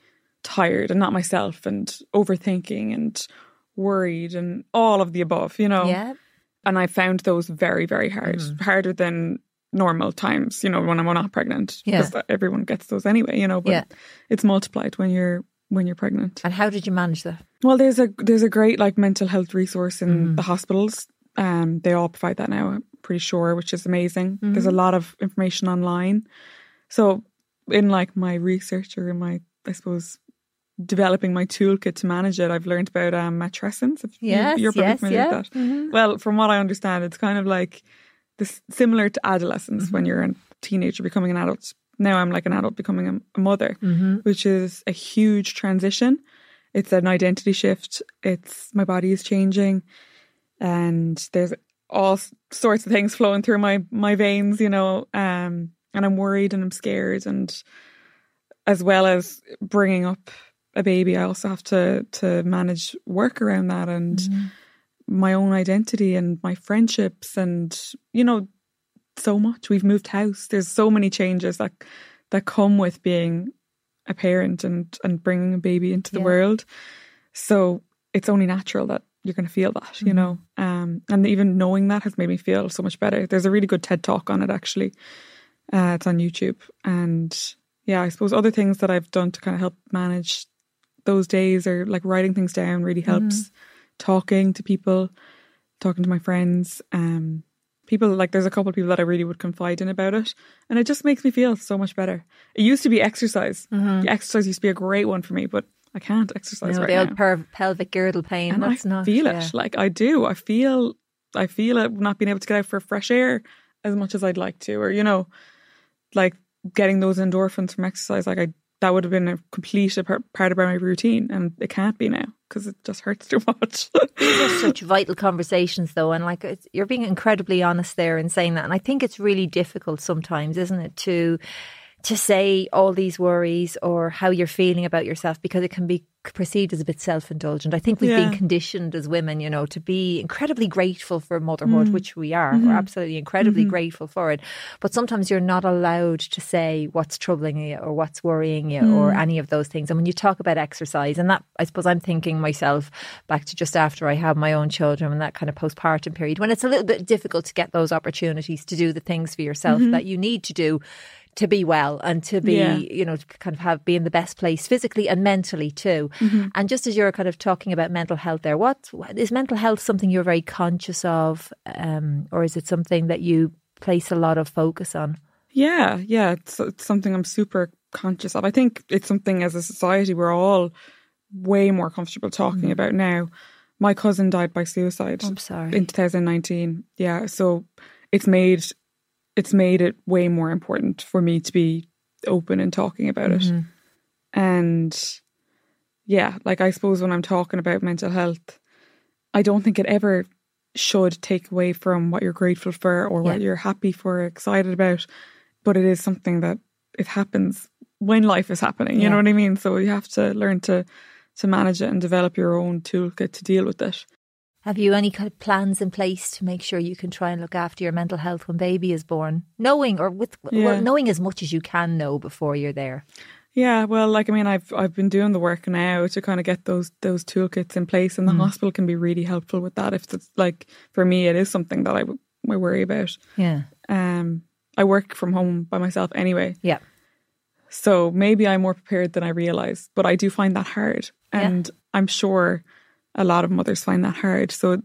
[SPEAKER 2] tired and not myself and overthinking and worried and all of the above you know
[SPEAKER 1] Yeah,
[SPEAKER 2] and I found those very, very hard,
[SPEAKER 1] Mm-hmm.
[SPEAKER 2] harder than normal times. You know, when I'm not pregnant,
[SPEAKER 1] Yeah.
[SPEAKER 2] because everyone gets those anyway. You know, but
[SPEAKER 1] Yeah.
[SPEAKER 2] it's multiplied when you're when you're pregnant.
[SPEAKER 1] and how did you manage that?
[SPEAKER 2] Well, there's a there's a great like mental health resource in
[SPEAKER 1] Mm-hmm.
[SPEAKER 2] the hospitals. Um, they all provide that now. I'm pretty sure, which is amazing. There's a
[SPEAKER 1] Mm-hmm.
[SPEAKER 2] lot of information online. So, in like my research or in my, I suppose, developing my toolkit to manage it, I've learned about um, matrescence. If you-
[SPEAKER 1] Yes,
[SPEAKER 2] you're probably
[SPEAKER 1] yes,
[SPEAKER 2] familiar
[SPEAKER 1] yeah.
[SPEAKER 2] with that. Well, from what I understand, it's kind of like this similar to adolescence when mm-hmm. you're a teenager becoming an adult. Now I'm like an adult becoming a, a mother, mm-hmm. which is a huge transition. It's an identity shift. It's my body is changing, and there's all sorts of things flowing through my my veins, you know. Um, and I'm worried and I'm scared, and as well as bringing up a baby, I also have to to manage work around that and mm-hmm. My own identity and my friendships and you know so much. We've moved house. There's so many changes that that come with being a parent and and bringing a baby into the
[SPEAKER 1] Yeah.
[SPEAKER 2] world. So it's only natural that you're going to feel that, you know. Um, and even knowing that has made me feel so much better. There's a really good TED talk on it actually. Uh, it's on YouTube, and yeah, I suppose other things that I've done to kind of help manage those days or like writing things down really helps. Talking to people, talking to my friends, um, people like there's a couple of people that I really would confide in about it, and it just makes me feel so much better. It used to be exercise. The exercise used to be a great one for me, but I can't exercise
[SPEAKER 1] know,
[SPEAKER 2] right
[SPEAKER 1] the
[SPEAKER 2] now.
[SPEAKER 1] old per- pelvic girdle pain.
[SPEAKER 2] and
[SPEAKER 1] What's
[SPEAKER 2] I
[SPEAKER 1] not?
[SPEAKER 2] feel
[SPEAKER 1] yeah.
[SPEAKER 2] it. Like I do. I feel. I feel it not being able to get out for fresh air as much as I'd like to, or you know, like getting those endorphins from exercise. Like I, that would have been a complete part of my routine, and it can't be now because it just hurts too much. (laughs)
[SPEAKER 1] These are such vital conversations, though, and like you're being incredibly honest there in saying that. And I think it's really difficult sometimes, isn't it, to to say all these worries or how you're feeling about yourself because it can be perceived as a bit self-indulgent. I think we've
[SPEAKER 2] Yeah.
[SPEAKER 1] been conditioned as women, you know, to be incredibly grateful for
[SPEAKER 2] Mm.
[SPEAKER 1] motherhood, which we are.
[SPEAKER 2] Mm-hmm.
[SPEAKER 1] We're absolutely incredibly grateful for it. But sometimes you're not allowed to say what's troubling you or what's worrying you or
[SPEAKER 2] Mm.
[SPEAKER 1] any of those things. And when you talk about exercise, and that I suppose I'm thinking myself back to just after I had my own children and that kind of postpartum period when it's a little bit difficult to get those opportunities to do the things for yourself that you need to do to be well and to be,
[SPEAKER 2] Yeah.
[SPEAKER 1] you know, to kind of have be in the best place physically and mentally too. And just as you're kind of talking about mental health there, what is mental health something you're very conscious of, um, or is it something that you place a lot of focus on?
[SPEAKER 2] Yeah, yeah, it's, it's something I'm super conscious of. I think it's something as a society we're all way more comfortable talking about now. My cousin died by suicide
[SPEAKER 1] I'm sorry.
[SPEAKER 2] in 2019. Yeah, so it's made it's made it way more important for me to be open and talking about it. Mm-hmm. And yeah, like I suppose when I'm talking about mental health, I don't think it ever should take away from what you're grateful for or what
[SPEAKER 1] Yeah.
[SPEAKER 2] you're happy for, excited about. But it is something that it happens when life is happening. You
[SPEAKER 1] Yeah.
[SPEAKER 2] know what I mean? So you have to learn to to manage it and develop your own toolkit to deal with it.
[SPEAKER 1] Have you any kind of plans in place to make sure you can try and look after your mental health when baby is born? Knowing or with
[SPEAKER 2] Yeah.
[SPEAKER 1] well, knowing as much as you can know before you're there.
[SPEAKER 2] Yeah, well, like I mean, I've I've been doing the work now to kind of get those those toolkits in place, and the hospital can be really helpful with that. If it's like for me, it is something that I w- I worry about.
[SPEAKER 1] Yeah.
[SPEAKER 2] Um, I work from home by myself anyway,
[SPEAKER 1] Yeah.
[SPEAKER 2] so maybe I'm more prepared than I realize. But I do find that hard,
[SPEAKER 1] Yeah.
[SPEAKER 2] and I'm sure a lot of mothers find that hard. So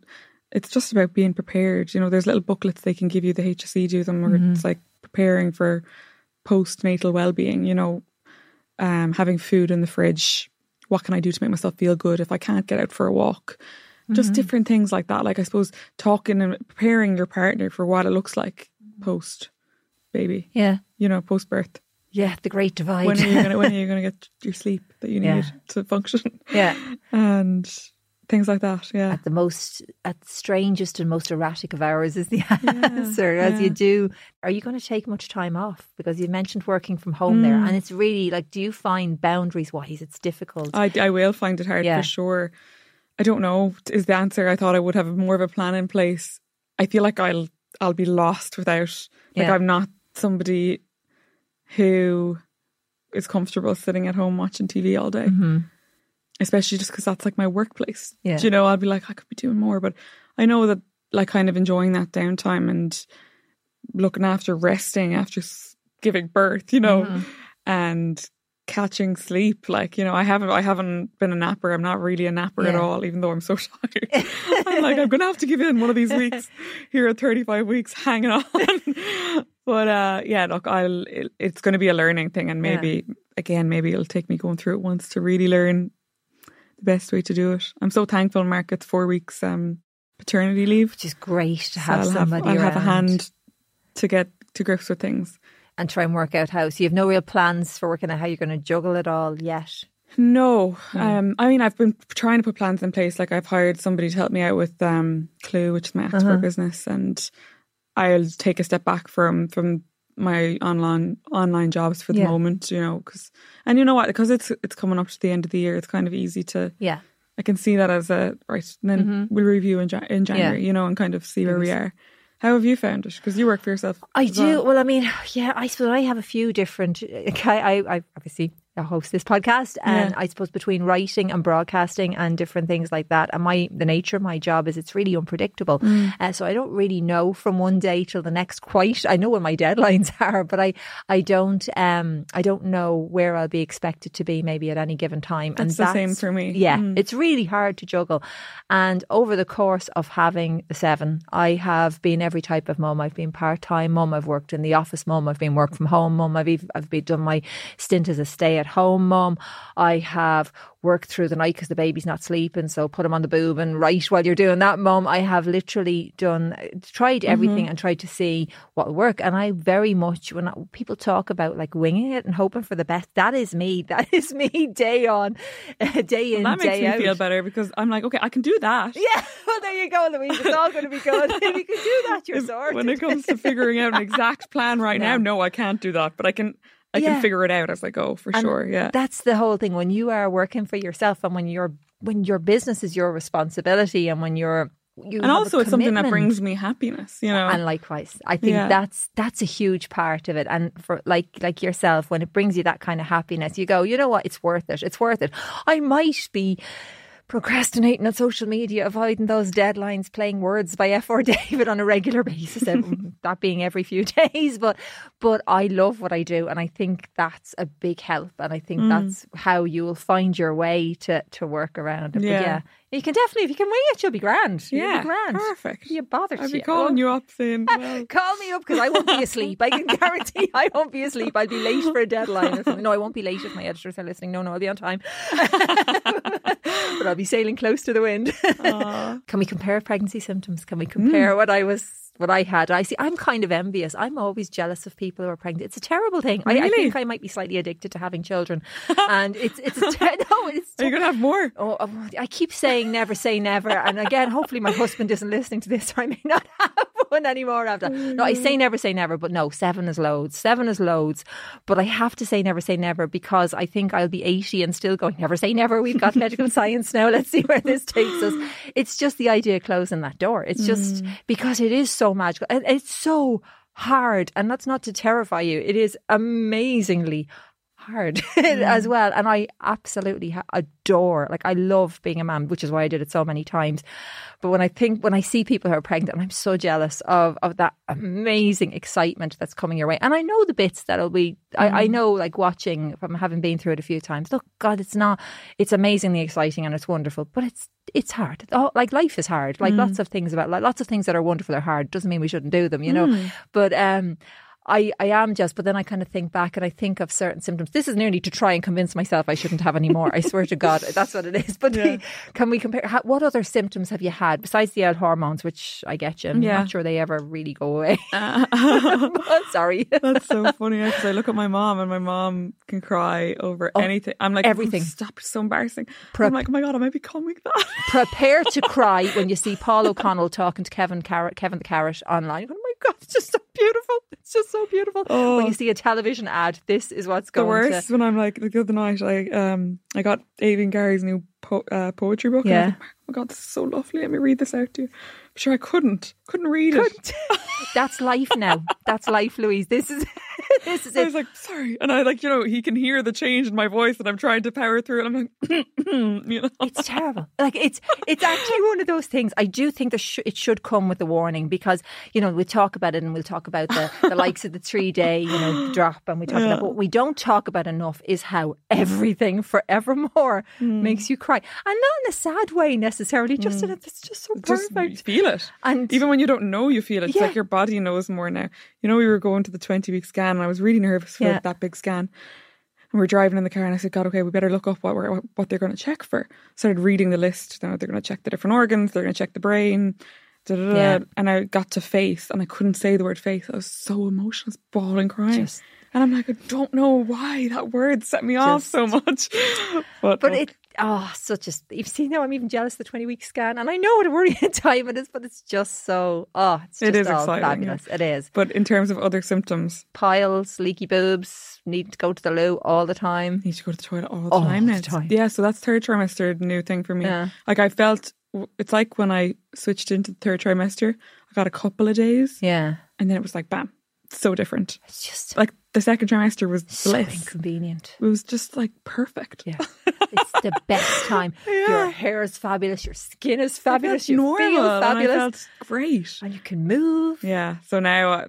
[SPEAKER 2] it's just about being prepared. You know, there's little booklets they can give you. The HSE do them, where
[SPEAKER 1] Mm-hmm.
[SPEAKER 2] it's like preparing for postnatal well-being. You know, um, having food in the fridge. What can I do to make myself feel good if I can't get out for a walk?
[SPEAKER 1] Mm-hmm.
[SPEAKER 2] Just different things like that. Like I suppose talking and preparing your partner for what it looks like post baby.
[SPEAKER 1] Yeah.
[SPEAKER 2] You know, post birth.
[SPEAKER 1] Yeah. The great divide.
[SPEAKER 2] When are you gonna when are you (laughs) gonna get your sleep that you need
[SPEAKER 1] Yeah.
[SPEAKER 2] to function?
[SPEAKER 1] yeah. (laughs)
[SPEAKER 2] And things like that. Yeah.
[SPEAKER 1] At the most, at the strangest and most erratic of hours is the answer. As
[SPEAKER 2] yeah.
[SPEAKER 1] you do, are you going to take much time off? Because you mentioned working from home there,
[SPEAKER 2] Mm.
[SPEAKER 1] and it's really like, do you find boundaries wise it's difficult?
[SPEAKER 2] I, I will find it hard
[SPEAKER 1] Yeah.
[SPEAKER 2] for sure. I don't know is the answer. I thought I would have more of a plan in place. I feel like I'll I'll be lost without like
[SPEAKER 1] Yeah.
[SPEAKER 2] I'm not somebody who is comfortable sitting at home watching TV all day. Especially just because that's like my workplace.
[SPEAKER 1] Yeah.
[SPEAKER 2] Do you know, I'll be like, I could be doing more. But I know that like kind of enjoying that downtime and looking after resting after s- giving birth, you know,
[SPEAKER 1] Mm-hmm.
[SPEAKER 2] and catching sleep. Like, you know, I haven't I haven't been a napper. I'm not really a napper at all, even though I'm so (laughs) tired. (laughs) I'm like, I'm gonna have to give in one of these weeks (laughs) here at 35 weeks hanging on. but uh yeah, look, I'll it, it's gonna be a learning thing and maybe again, maybe it'll take me going through it once to really learn the best way to do it. I'm so thankful, Mark, it's four weeks um paternity leave.
[SPEAKER 1] Which is great to
[SPEAKER 2] So
[SPEAKER 1] have
[SPEAKER 2] I'll
[SPEAKER 1] somebody
[SPEAKER 2] I'll have a
[SPEAKER 1] around
[SPEAKER 2] hand to get to grips with things.
[SPEAKER 1] and try and work out how. So you have no real plans for working out how you're going to juggle it all yet.
[SPEAKER 2] No,
[SPEAKER 1] Hmm.
[SPEAKER 2] um, I mean I've been trying to put plans in place. Like I've hired somebody to help me out with um, Clue, which is my expert
[SPEAKER 1] Uh-huh.
[SPEAKER 2] business, and I'll take a step back from from my online online jobs for the
[SPEAKER 1] Yeah.
[SPEAKER 2] moment. You know, because and you know what, because it's it's coming up to the end of the year, it's kind of easy to.
[SPEAKER 1] Yeah.
[SPEAKER 2] I can see that as a right, and then mm-hmm. we'll review in, in January. You know, and kind of see where we are. How have you found it? Because you work for yourself.
[SPEAKER 1] I do.
[SPEAKER 2] well.
[SPEAKER 1] Well, I mean, yeah, I suppose I have a few different. (laughs) I, I, I obviously host this podcast, and
[SPEAKER 2] Yeah.
[SPEAKER 1] I suppose between writing and broadcasting and different things like that, and my the nature of my job is it's really unpredictable.
[SPEAKER 2] Mm.
[SPEAKER 1] Uh, so I don't really know from one day till the next. Quite, I know when my (laughs) deadlines are, but I I don't um I don't know where I'll be expected to be maybe at any given time. and
[SPEAKER 2] That's the same for me.
[SPEAKER 1] Yeah,
[SPEAKER 2] Mm.
[SPEAKER 1] it's really hard to juggle. And over the course of having the seven, I have been every type of mum. I've been part time mum. I've worked in the office mum. I've been work from home mum. I've even, I've been done my stint as a stay at home mum. I have worked through the night because the baby's not sleeping, so put him on the boob and write while you're doing that, mum. I have literally done tried mm-hmm. everything and tried to see what will work. And I very much when I- people talk about like winging it and hoping for the best, that is me. (laughs) That is me day on, (laughs) day in,
[SPEAKER 2] that makes me
[SPEAKER 1] out.
[SPEAKER 2] feel better because I'm like, okay, I can do that.
[SPEAKER 1] Yeah, (laughs) well, there you go, Louise. It's all going to be good. if you can do that, you're sorted.
[SPEAKER 2] when it comes to figuring out an exact plan right now, no, I can't do that. But I can I
[SPEAKER 1] Yeah.
[SPEAKER 2] can figure it out as I go for
[SPEAKER 1] And
[SPEAKER 2] sure. Yeah.
[SPEAKER 1] that's the whole thing. When you are working for yourself, and when your when your business is your responsibility, and when you're you
[SPEAKER 2] and also it's something that brings me happiness, you know.
[SPEAKER 1] And likewise, I think
[SPEAKER 2] Yeah.
[SPEAKER 1] that's that's a huge part of it. And for like like yourself, when it brings you that kind of happiness, you go, you know what, it's worth it. It's worth it. I might be procrastinating on social media, avoiding those deadlines, playing words by F or (laughs) David on a regular basis, (laughs) that being every few (laughs) days. But but I love what I do, and I think that's a big help. And I think
[SPEAKER 2] Mm.
[SPEAKER 1] that's how you will find your way to to work around it.
[SPEAKER 2] Yeah.
[SPEAKER 1] But yeah, you can definitely if you can wing it, you'll be grand. You'll
[SPEAKER 2] yeah,
[SPEAKER 1] be grand.
[SPEAKER 2] perfect.
[SPEAKER 1] You bother
[SPEAKER 2] I'd be
[SPEAKER 1] you.
[SPEAKER 2] calling you up saying, well, (laughs)
[SPEAKER 1] Call me up because I won't be asleep. I can guarantee I won't be asleep. I'll be late for a deadline or something. No, I won't be late if my editors are listening. No, no, I'll be on time. (laughs) but I'll be sailing close to the wind. (laughs) Can we compare pregnancy symptoms? Can we
[SPEAKER 2] Mm.
[SPEAKER 1] compare what I was what I had? I see I'm kind of envious. I'm always jealous of people who are pregnant. It's a terrible thing. I, I think I might be slightly addicted to having children. and it's it's a ter- (laughs) no, it's
[SPEAKER 2] are you gonna have more?
[SPEAKER 1] Oh, oh, I keep saying never say never. And again, hopefully my husband isn't listening to this, or (laughs) I may not have one anymore after. No, I say never say never, but no, seven is loads. Seven is loads. But I have to say never say never because I think I'll be 80 and still going, never say never. We've got medical (laughs) science now. Let's see where this takes us. It's just the idea of closing that door. It's just mm. because it is so magical. And it's so hard. And that's not to terrify you. It is amazingly hard (laughs) as mm. well. And I absolutely adore, like, I love being a mum, which is why I did it so many times. But when I think, when I see people who are pregnant, and I'm so jealous of, of that amazing excitement that's coming your way. And I know the bits that'll be, I, I mm. know, like, watching from having been through it a few times. Look, God, it's not, it's amazingly exciting and it's wonderful, but it's, it's hard. Oh, like life is hard. Like lots mm. of things about like lots of things that are wonderful are hard. Doesn't mean we shouldn't do them, you know. But um I, I am just, but then I kind of think back and I think of certain symptoms. This is nearly to try and convince myself I shouldn't have any more. I swear to (laughs) God, that's what it is. But
[SPEAKER 2] Yeah. (laughs)
[SPEAKER 1] can we compare? How, what other symptoms have you had besides the L hormones, which I get you? I'm
[SPEAKER 2] Yeah.
[SPEAKER 1] not sure they ever really go away. (laughs)
[SPEAKER 2] Uh,
[SPEAKER 1] I'm sorry.
[SPEAKER 2] That's so funny because I look at my mom and my mom can cry over anything. I'm like,
[SPEAKER 1] Oh, everything.
[SPEAKER 2] "Oh, stop, it's so embarrassing.
[SPEAKER 1] Prep-
[SPEAKER 2] I'm like, oh my god, am I becoming that?
[SPEAKER 1] Prepare to cry when you see Paul O'Connell talking to Kevin Carrot, Kevin the Carrot online. Oh my God, it's just so beautiful. It's just so beautiful.
[SPEAKER 2] Oh.
[SPEAKER 1] When you see a television ad, this is what's going.
[SPEAKER 2] the worst when I'm like the other night I um I got Avian Gary's new po- uh, poetry book. and I was
[SPEAKER 1] Yeah.
[SPEAKER 2] like, oh my god, this is so lovely. Let me read this out to you. I'm sure I couldn't, couldn't read
[SPEAKER 1] to.
[SPEAKER 2] it. (laughs)
[SPEAKER 1] That's life now. That's life, Louise. This is (laughs) (laughs) this is
[SPEAKER 2] I
[SPEAKER 1] it.
[SPEAKER 2] was like, sorry, and I like you know he can hear the change in my voice, and I'm trying to power through it. I'm like, (clears throat) you know,
[SPEAKER 1] It's terrible. (laughs) Like it's it's actually one of those things. I do think there sh- it should come with a warning because you know we'll talk about it and we'll talk about the, the likes of the three day you know (laughs) drop and we talk about what we don't talk about enough is how everything forevermore
[SPEAKER 2] Hmm.
[SPEAKER 1] makes you cry and not in a sad way necessarily. Just in a, it's just so
[SPEAKER 2] just
[SPEAKER 1] perfect.
[SPEAKER 2] feel it.
[SPEAKER 1] And
[SPEAKER 2] Even when you don't know, you feel it. It's like your body knows more now. You know, we were going to the 20 week scan and I was really nervous for
[SPEAKER 1] Yeah.
[SPEAKER 2] that big scan. And we are driving in the car and I said, God, okay, we better look up what we're, what they're going to check for. Started reading the list. Now they're going to check the different organs, they're going to check the brain. Da, da, da.
[SPEAKER 1] Yeah.
[SPEAKER 2] And I got to face and I couldn't say the word face. I was so emotional, I was bawling, crying.
[SPEAKER 1] Just-
[SPEAKER 2] and I'm like, I don't know why that word set me off so much. (laughs) But,
[SPEAKER 1] But it, oh, such a. You've seen now. I'm even jealous of the 20 week scan, and I know what a worrying time it is, but it's just so. Oh, it's just
[SPEAKER 2] It is exciting,
[SPEAKER 1] fabulous. It is
[SPEAKER 2] but in terms of other symptoms,
[SPEAKER 1] piles, leaky boobs, need to go to the loo all the time.
[SPEAKER 2] Need to go to the toilet all the
[SPEAKER 1] All
[SPEAKER 2] time
[SPEAKER 1] the
[SPEAKER 2] now.
[SPEAKER 1] time.
[SPEAKER 2] Yeah, so that's third trimester, new thing for me.
[SPEAKER 1] Yeah.
[SPEAKER 2] Like I felt, it's like when I switched into the third trimester, I got a couple of days,
[SPEAKER 1] Yeah,
[SPEAKER 2] and then it was like bam, so different.
[SPEAKER 1] It's just
[SPEAKER 2] Like the second trimester was
[SPEAKER 1] so
[SPEAKER 2] bliss.
[SPEAKER 1] inconvenient.
[SPEAKER 2] It was just like perfect.
[SPEAKER 1] Yeah. (laughs) It's the best time. Your hair is fabulous. Your skin is fabulous. You
[SPEAKER 2] normal
[SPEAKER 1] feel
[SPEAKER 2] and I
[SPEAKER 1] fabulous.
[SPEAKER 2] felt great.
[SPEAKER 1] and you can move.
[SPEAKER 2] Yeah. So now uh,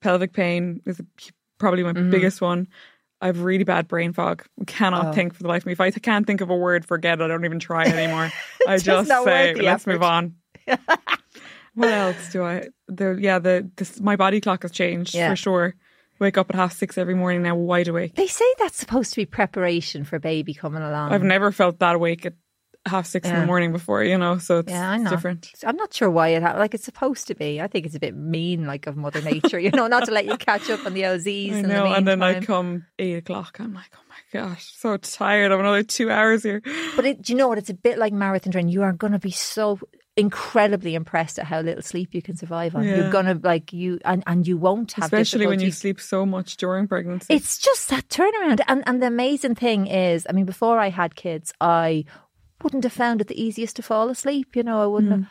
[SPEAKER 2] pelvic pain is probably my
[SPEAKER 1] Mm-hmm.
[SPEAKER 2] biggest one. I have really bad brain fog. Cannot
[SPEAKER 1] Oh.
[SPEAKER 2] think for the life of me. If I can't think of a word, forget it. I don't even try anymore. (laughs) I
[SPEAKER 1] Just
[SPEAKER 2] just say, let's
[SPEAKER 1] effort."
[SPEAKER 2] move on. (laughs) what else do I? The yeah, the this my body clock has changed
[SPEAKER 1] Yeah.
[SPEAKER 2] for sure. Wake up at half six every morning now, wide awake.
[SPEAKER 1] They say that's supposed to be preparation for baby coming along.
[SPEAKER 2] I've never felt that awake at half six in the morning before. You know, so it's,
[SPEAKER 1] Yeah, I
[SPEAKER 2] it's
[SPEAKER 1] know.
[SPEAKER 2] different.
[SPEAKER 1] I'm not sure why it ha- like it's supposed to be. I think it's a bit mean, like of Mother Nature, you know, not to let you catch up on the OZs. (laughs)
[SPEAKER 2] I
[SPEAKER 1] in the
[SPEAKER 2] know, and then I come eight o'clock. I'm like, oh my gosh, so tired. I'm another two hours here.
[SPEAKER 1] But it, do you know what? It's a bit like marathon training. You are going to be so incredibly impressed at how little sleep you can survive on.
[SPEAKER 2] Yeah.
[SPEAKER 1] You're to like you, and and you won't have
[SPEAKER 2] Especially when you sleep so much during pregnancy.
[SPEAKER 1] It's just that turnaround. And and the amazing thing is, I mean, before I had kids, I wouldn't have found it the easiest to fall asleep. You know, I wouldn't
[SPEAKER 2] Hmm.
[SPEAKER 1] have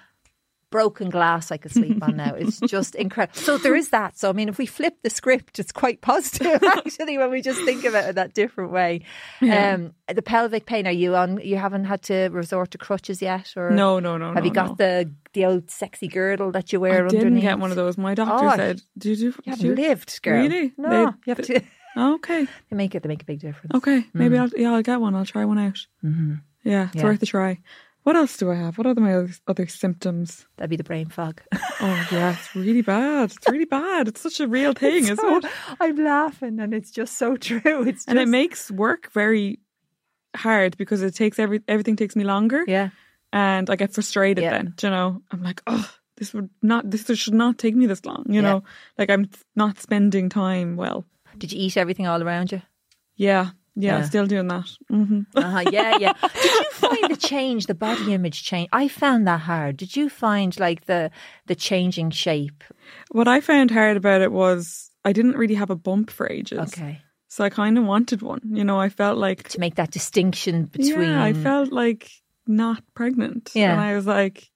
[SPEAKER 1] broken glass I could sleep on now. It's (laughs) just incredible. So there is that. So I mean, if we flip the script, it's quite positive (laughs) actually when we just think about it in that different way. Um, the pelvic pain. Are you on? You haven't had to resort to crutches yet, or
[SPEAKER 2] no, no, no.
[SPEAKER 1] Have
[SPEAKER 2] no,
[SPEAKER 1] you got
[SPEAKER 2] no.
[SPEAKER 1] the the old sexy girdle that you wear
[SPEAKER 2] I didn't
[SPEAKER 1] underneath?
[SPEAKER 2] get one of those. My doctor
[SPEAKER 1] Oh,
[SPEAKER 2] said, "Did you?
[SPEAKER 1] You
[SPEAKER 2] did
[SPEAKER 1] haven't
[SPEAKER 2] you?
[SPEAKER 1] lived, girl.
[SPEAKER 2] Really?
[SPEAKER 1] No,
[SPEAKER 2] They-
[SPEAKER 1] you have to. (laughs)
[SPEAKER 2] Okay,
[SPEAKER 1] They make it. They make a big difference.
[SPEAKER 2] okay. Maybe
[SPEAKER 1] Mm.
[SPEAKER 2] I'll yeah, I'll get one. I'll try one out. Mm-hmm. Yeah, it's
[SPEAKER 1] Yeah.
[SPEAKER 2] worth a try. What else do I have? What are my other, other symptoms?
[SPEAKER 1] That'd be the brain fog.
[SPEAKER 2] Oh yeah, it's really bad. It's really bad. It's such a real (laughs) thing, isn't it?
[SPEAKER 1] I'm laughing, and it's just so (laughs) true. It's just,
[SPEAKER 2] And it makes work very hard because it takes every everything takes me longer.
[SPEAKER 1] yeah.
[SPEAKER 2] and I get frustrated
[SPEAKER 1] Yeah.
[SPEAKER 2] then. You know, I'm like, oh, this would not, this should not take me this long. You
[SPEAKER 1] Yeah.
[SPEAKER 2] know, like I'm not spending time well.
[SPEAKER 1] Did you eat everything all around you?
[SPEAKER 2] Yeah, yeah,
[SPEAKER 1] Yeah.
[SPEAKER 2] still doing that. hmm
[SPEAKER 1] Uh-huh, yeah, yeah. (laughs) Did you find the change, the body image change? I found that hard. Did you find like the the changing shape?
[SPEAKER 2] What I found hard about it was I didn't really have a bump for ages.
[SPEAKER 1] Okay,
[SPEAKER 2] So I kind of wanted one. You know, I felt like,
[SPEAKER 1] to make that distinction between.
[SPEAKER 2] yeah, I felt like not pregnant.
[SPEAKER 1] Yeah.
[SPEAKER 2] And I was like,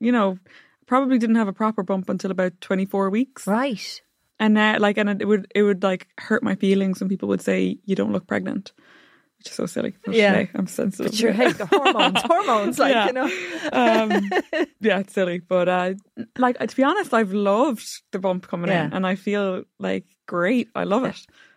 [SPEAKER 2] you know, probably didn't have a proper bump until about 24 weeks.
[SPEAKER 1] right.
[SPEAKER 2] And now, like, and it would it would like hurt my feelings when people would say you don't look pregnant, which is so silly. But
[SPEAKER 1] Yeah.
[SPEAKER 2] hey, I'm sensitive.
[SPEAKER 1] But you're the hormones, (laughs) hormones, like
[SPEAKER 2] Yeah.
[SPEAKER 1] you know.
[SPEAKER 2] um, (laughs) yeah, it's silly, but uh, like to be honest, I've loved the bump coming
[SPEAKER 1] Yeah.
[SPEAKER 2] in, and I feel like great. I love it.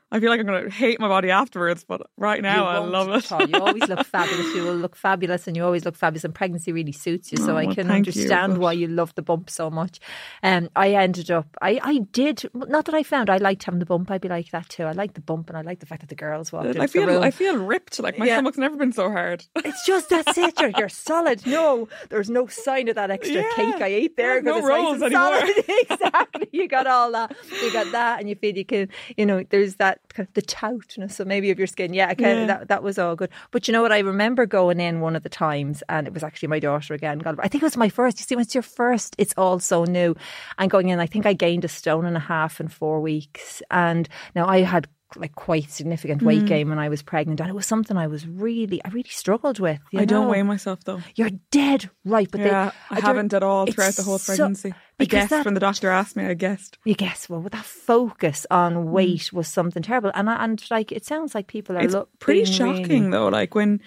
[SPEAKER 2] I feel like I'm gonna hate my body afterwards, but right now I
[SPEAKER 1] You
[SPEAKER 2] love it.
[SPEAKER 1] all. You always look (laughs) fabulous. You will look fabulous, and you always look fabulous. And pregnancy really suits you, so
[SPEAKER 2] Oh,
[SPEAKER 1] I
[SPEAKER 2] well,
[SPEAKER 1] can
[SPEAKER 2] you,
[SPEAKER 1] understand
[SPEAKER 2] but-
[SPEAKER 1] why you love the bump so much. Um, I ended up, I, I did not that I found I liked having the bump. I'd be like that too. I like the bump, and I like the fact that the girls walked
[SPEAKER 2] I feel. I feel ripped. Like my
[SPEAKER 1] Yeah.
[SPEAKER 2] stomach's never been so hard. (laughs)
[SPEAKER 1] It's just that's it. You're, you're solid. No, there's no sign of that extra
[SPEAKER 2] Yeah.
[SPEAKER 1] cake I ate there
[SPEAKER 2] no rolls
[SPEAKER 1] nice
[SPEAKER 2] anymore.
[SPEAKER 1] solid. (laughs) exactly. You got all that. You got that, and you feel you can. You know, there's that kind of the toughness of maybe of your skin. Yeah, kind
[SPEAKER 2] Yeah.
[SPEAKER 1] that that was all good. But you know what? I remember going in one of the times, and it was actually my daughter again. God, I think it was my first. You see, when it's your first, it's all so new. And going in, I think I gained a stone and a half in four weeks. And now I had like quite significant weight
[SPEAKER 2] Mm.
[SPEAKER 1] gain when I was pregnant, and it was something I was really, I really struggled with. you
[SPEAKER 2] I don't weigh myself though.
[SPEAKER 1] You're dead right, but
[SPEAKER 2] yeah,
[SPEAKER 1] they,
[SPEAKER 2] I
[SPEAKER 1] don't-
[SPEAKER 2] haven't at all throughout the whole
[SPEAKER 1] so-
[SPEAKER 2] pregnancy. I
[SPEAKER 1] because
[SPEAKER 2] guessed
[SPEAKER 1] that-
[SPEAKER 2] when the doctor asked me, I guessed.
[SPEAKER 1] You guess well, with that focus
[SPEAKER 2] Mm.
[SPEAKER 1] on weight was something terrible, and I, and like it sounds like people are
[SPEAKER 2] It's
[SPEAKER 1] look,
[SPEAKER 2] pretty shocking
[SPEAKER 1] really-
[SPEAKER 2] though. Like when,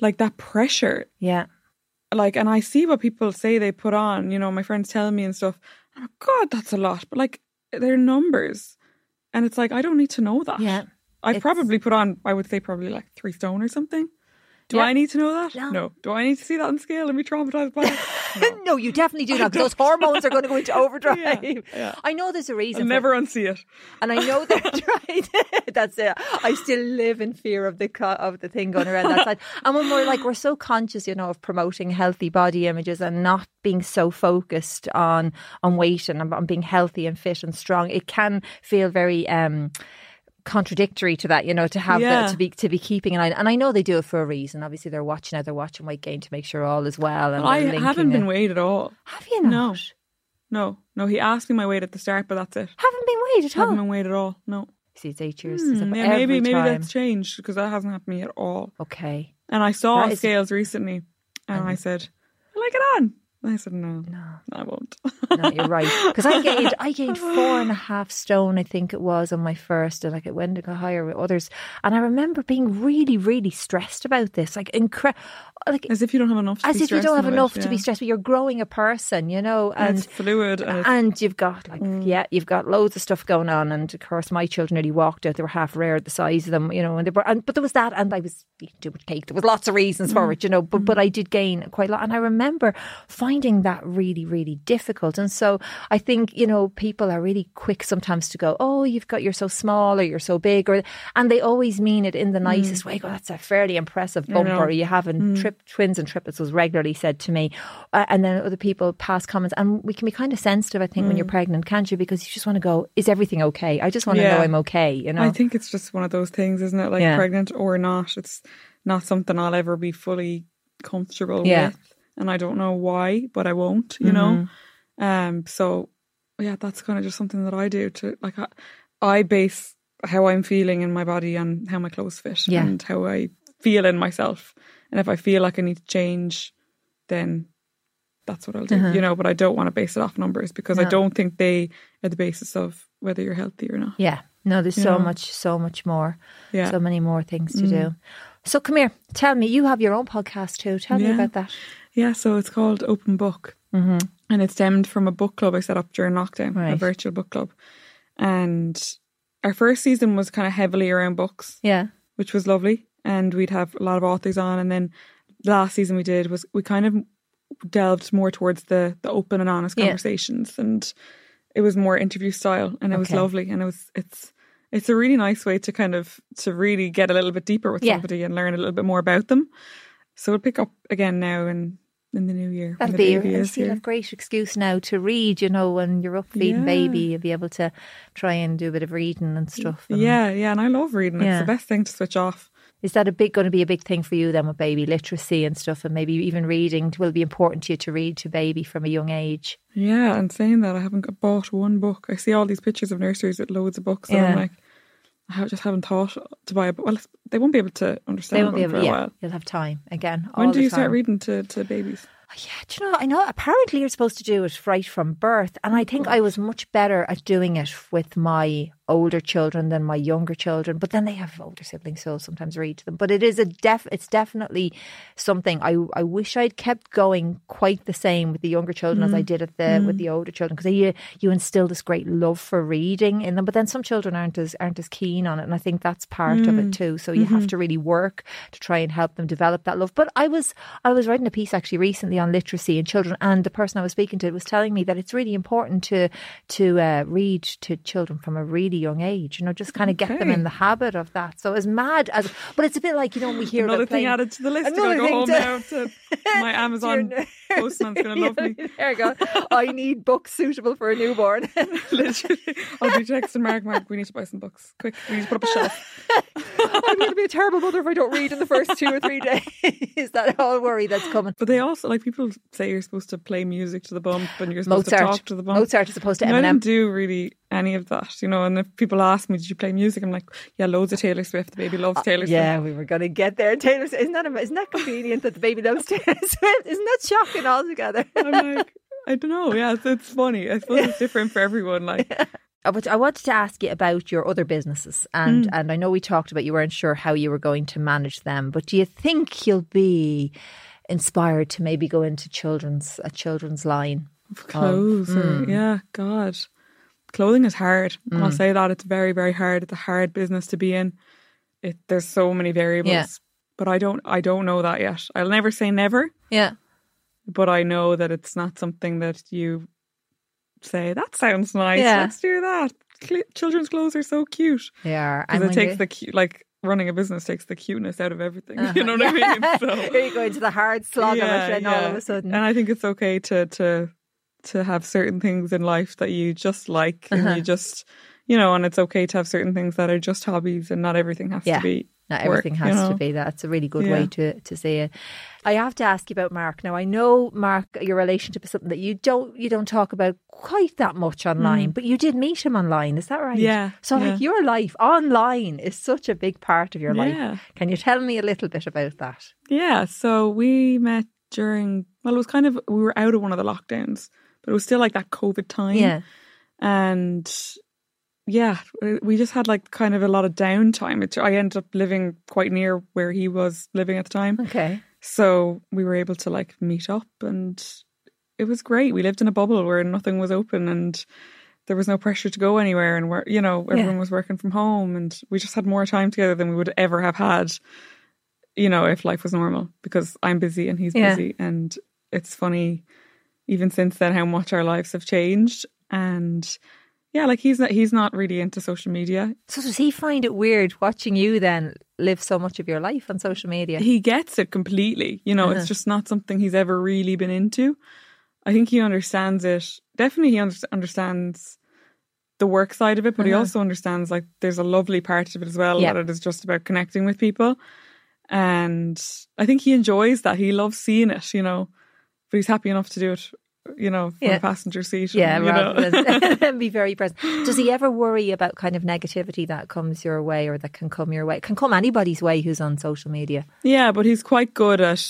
[SPEAKER 2] like that pressure
[SPEAKER 1] yeah,
[SPEAKER 2] like and I see what people say they put on, you know, my friends tell me and stuff. I'm like, God, that's a lot. But like they're numbers. And it's like I don't need to know that.
[SPEAKER 1] yeah.
[SPEAKER 2] I probably put on I would say probably like three stone or something. Do
[SPEAKER 1] Yeah.
[SPEAKER 2] I need to know that?
[SPEAKER 1] No.
[SPEAKER 2] Do I need to see that on scale and be traumatized by it? (laughs)
[SPEAKER 1] No. you definitely do not because those hormones are going to go into (laughs) overdrive.
[SPEAKER 2] Yeah, yeah.
[SPEAKER 1] I know there's a reason.
[SPEAKER 2] I'll never unsee it.
[SPEAKER 1] and I know that's (laughs) right. that's it. I still live in fear of the co- of the thing going around that side. And when we're like we're so conscious, you know, of promoting healthy body images and not being so focused on on weight and on being healthy and fit and strong, it can feel very. um contradictory to that you know to have
[SPEAKER 2] Yeah.
[SPEAKER 1] the, to be to be keeping an eye and I know they do it for a reason obviously they're watching out they're watching weight gain to make sure all is well and
[SPEAKER 2] I haven't been
[SPEAKER 1] it.
[SPEAKER 2] weighed at all.
[SPEAKER 1] have you not
[SPEAKER 2] No. No. No, he asked me my weight at the start, but that's it.
[SPEAKER 1] haven't been weighed at all.
[SPEAKER 2] Haven't been weighed at all. No.
[SPEAKER 1] see it's eight years
[SPEAKER 2] Hmm, yeah, maybe maybe
[SPEAKER 1] time.
[SPEAKER 2] that's changed because that hasn't happened to me at all.
[SPEAKER 1] okay
[SPEAKER 2] And I saw
[SPEAKER 1] That is-
[SPEAKER 2] scales recently, and I said, "I like it on." I said, no, no, I won't.
[SPEAKER 1] no, you're right. Because I gained, I gained (laughs) four and a half stone, I think it was, on my first, and like it went to go higher with others. And I remember being really, really stressed about this, like incredible. Like,
[SPEAKER 2] as if you don't have enough.
[SPEAKER 1] as if you don't have enough
[SPEAKER 2] yeah.
[SPEAKER 1] to be stressed, but you're growing a person, you know,
[SPEAKER 2] And fluid. And,
[SPEAKER 1] and you've got like
[SPEAKER 2] Mm.
[SPEAKER 1] yeah, you've got loads of stuff going on, and of course my children nearly walked out. They were half rare, the size of them, you know, and they were. And, but there was that, and I was eating too much cake. There was lots of reasons
[SPEAKER 2] Mm.
[SPEAKER 1] for it, you know. But but I did gain quite a lot, and I remember finding that really really difficult. And so I think you know people are really quick sometimes to go, oh, you've got you're so small or you're so big, or and they always mean it in the mm. nicest way. Go, that's a fairly impressive bump, or you having mm. trip twins and triplets was regularly said to me, uh, and then other people pass comments, and we can be kind of sensitive, I think, when you're mm. pregnant, can't you? Because you just want to go, is everything okay? I just want to
[SPEAKER 2] Yeah.
[SPEAKER 1] know I'm okay, you know?
[SPEAKER 2] I think it's just one of those things, isn't it? Like
[SPEAKER 1] Yeah.
[SPEAKER 2] pregnant or not, it's not something I'll ever be fully comfortable
[SPEAKER 1] Yeah.
[SPEAKER 2] with, and I don't know why, but I won't. You
[SPEAKER 1] Mm-hmm.
[SPEAKER 2] know, um. So yeah, that's kind of just something that I do to like. I, I base how I'm feeling in my body and how my clothes fit
[SPEAKER 1] Yeah.
[SPEAKER 2] and how I feel in myself. And if I feel like I need to change, then that's what I'll do.
[SPEAKER 1] Uh-huh.
[SPEAKER 2] You know, but I don't want to base it off numbers because I don't think they are the basis of whether you're healthy or not.
[SPEAKER 1] yeah. No, there's
[SPEAKER 2] You
[SPEAKER 1] so
[SPEAKER 2] know?
[SPEAKER 1] much, so much more,
[SPEAKER 2] Yeah.
[SPEAKER 1] so many more things to do. So come here, tell me, you have your own podcast too. Tell me about that.
[SPEAKER 2] Yeah, so it's called Open Book. Mm-hmm. And it stemmed from a book club I set up during lockdown, a virtual book club. And our first season was kind of heavily around books,
[SPEAKER 1] Yeah.
[SPEAKER 2] which was lovely. And we'd have a lot of authors on. And then the last season we did was we kind of delved more towards the, the open and honest
[SPEAKER 1] Yeah.
[SPEAKER 2] conversations. And it was more interview style and it was lovely. And it was, it's, it's a really nice way to kind of to really get a little bit deeper with
[SPEAKER 1] Yeah.
[SPEAKER 2] somebody and learn a little bit more about them. So we'll pick up again now in in the new year.
[SPEAKER 1] That'll
[SPEAKER 2] the
[SPEAKER 1] be
[SPEAKER 2] baby
[SPEAKER 1] and
[SPEAKER 2] is
[SPEAKER 1] see, you'll have great excuse now to read, you know, when you're up feeding
[SPEAKER 2] Yeah.
[SPEAKER 1] baby, you'll be able to try and do a bit of reading and stuff. and-
[SPEAKER 2] Yeah, yeah, and I love reading.
[SPEAKER 1] Yeah.
[SPEAKER 2] It's the best thing to switch off.
[SPEAKER 1] Is that a big going to be a big thing for you then with baby literacy and stuff, and maybe even reading will be important to you to read to baby from a young age?
[SPEAKER 2] Yeah, and saying that I haven't bought one book. I see all these pictures of nurseries with loads of books, and
[SPEAKER 1] Yeah.
[SPEAKER 2] I'm like, I just haven't thought to buy a book. Well, they won't be able to understand
[SPEAKER 1] They won't be able. Yeah,
[SPEAKER 2] while.
[SPEAKER 1] you'll have time again.
[SPEAKER 2] When do you start reading to, to babies?
[SPEAKER 1] Oh, yeah, do you know? I know. Apparently, you're supposed to do it right from birth, and I think I was much better at doing it with my older children than my younger children. But then they have older siblings, so I'll sometimes read to them. But it is a def. It's definitely something I I wish I'd kept going quite the same with the younger children as I mm. did at the with mm. the older children because you uh, you instill this great love for reading in them. But then some children aren't as aren't as keen on it, and I think that's part of it mm. too. So you have mm-hmm. to really work to try and help them develop that love. But I was I was writing a piece actually recently on literacy in children, and the person I was speaking to was telling me that it's really important to to uh, read to children from a really young age. You know, just kind of get them in the habit of that. So as mad as, but it's a bit like you know we hear
[SPEAKER 2] Another thing
[SPEAKER 1] playing,
[SPEAKER 2] added to the list.
[SPEAKER 1] Another
[SPEAKER 2] I
[SPEAKER 1] thing to-
[SPEAKER 2] to (laughs) my Amazon postman's going (laughs) to love me. (laughs)
[SPEAKER 1] There you go. I need books suitable for a newborn.
[SPEAKER 2] Literally, I'll be texting Mark. Mark, we need to buy some books. Quick, we need to put up a shelf.
[SPEAKER 1] I'm going to be a terrible mother if I don't read in the first two or three days. Is that all worry that's coming.
[SPEAKER 2] But they also like people say you're supposed to play music to the bump and you're supposed to talk to the bump.
[SPEAKER 1] Mozart is opposed to
[SPEAKER 2] And I didn't do really any of that, you know. And if people ask me, "Did you play music?" I'm like, "Yeah, loads of Taylor Swift. The baby loves Taylor Swift."
[SPEAKER 1] Uh, Yeah, we were going to get there. Taylor, isn't that isn't that convenient that the baby loves Taylor (laughs) Swift? Isn't that shocking altogether? (laughs)
[SPEAKER 2] I'm like, I don't know. Yeah, it's, it's funny. I suppose it's different for everyone. Like, (laughs)
[SPEAKER 1] I want- I wanted to ask you about your other businesses, and and I know we talked about you weren't sure how you were going to manage them, but do you think you'll be inspired to maybe go into children's a children's line?
[SPEAKER 2] of clothes, or,
[SPEAKER 1] hmm.
[SPEAKER 2] yeah, God, clothing is hard.
[SPEAKER 1] Mm.
[SPEAKER 2] I'll say that it's very, very hard. It's a hard business to be in. It there's so many variables,
[SPEAKER 1] Yeah.
[SPEAKER 2] But I don't, I don't know that yet. I'll never say never.
[SPEAKER 1] Yeah,
[SPEAKER 2] but I know that it's not something that you say that sounds nice.
[SPEAKER 1] Yeah.
[SPEAKER 2] Let's do that. Cl- children's clothes are so cute
[SPEAKER 1] they are.
[SPEAKER 2] because it takes
[SPEAKER 1] you-
[SPEAKER 2] the cute, like running a business takes the cuteness out of everything.
[SPEAKER 1] Uh-huh. (laughs)
[SPEAKER 2] You know what I mean? So (laughs)
[SPEAKER 1] Here you go into the hard slog of it, and all of a sudden,
[SPEAKER 2] and I think it's okay to to to have certain things in life that you just like
[SPEAKER 1] Uh-huh.
[SPEAKER 2] and you just you know, and it's okay to have certain things that are just hobbies and not everything has
[SPEAKER 1] Yeah.
[SPEAKER 2] to be.
[SPEAKER 1] Not
[SPEAKER 2] work,
[SPEAKER 1] everything
[SPEAKER 2] you
[SPEAKER 1] has to
[SPEAKER 2] know?
[SPEAKER 1] be. That's a really good
[SPEAKER 2] Yeah.
[SPEAKER 1] way to, to say it. I have to ask you about Mark. Now I know Mark, your relationship is something that you don't you don't talk about quite that much online, but you did meet him online. Is that right?
[SPEAKER 2] Mm. Yeah,
[SPEAKER 1] So like your life online is such a big part of your
[SPEAKER 2] Yeah.
[SPEAKER 1] life. Can you tell me a little bit about that?
[SPEAKER 2] Yeah, so we met during well, it was kind of we were out of one of the lockdowns, but it was still like that COVID time.
[SPEAKER 1] Yeah.
[SPEAKER 2] and yeah, we just had like kind of a lot of downtime. It, I ended up living quite near where he was living at the time,
[SPEAKER 1] Okay.
[SPEAKER 2] so we were able to like meet up, and it was great. We lived in a bubble where nothing was open, and there was no pressure to go anywhere, and where you know everyone
[SPEAKER 1] Yeah.
[SPEAKER 2] was working from home, and we just had more time together than we would ever have had, you know, if life was normal. Because I'm busy and he's
[SPEAKER 1] Yeah.
[SPEAKER 2] busy, and it's funny, even since then, how much our lives have changed, and yeah, like he's not he's not really into social media.
[SPEAKER 1] So does he find it weird watching you then live so much of your life on social media?
[SPEAKER 2] he gets it completely. You know,
[SPEAKER 1] Uh-huh.
[SPEAKER 2] it's just not something he's ever really been into. I think he understands it. Definitely, he under- understands the work side of it, but he
[SPEAKER 1] Uh-huh.
[SPEAKER 2] also understands like there's a lovely part of it as well
[SPEAKER 1] Yeah.
[SPEAKER 2] that it is just about connecting with people. And I think he enjoys that. He loves seeing it, you know, but he's happy enough to do it, you know, from
[SPEAKER 1] Yeah.
[SPEAKER 2] a passenger seat.
[SPEAKER 1] Yeah,
[SPEAKER 2] you know.
[SPEAKER 1] rather than (laughs) (laughs) be very present. Does he ever worry about kind of negativity that comes your way or that can come your way? It Can come anybody's way who's on social media.
[SPEAKER 2] Yeah, but he's quite good at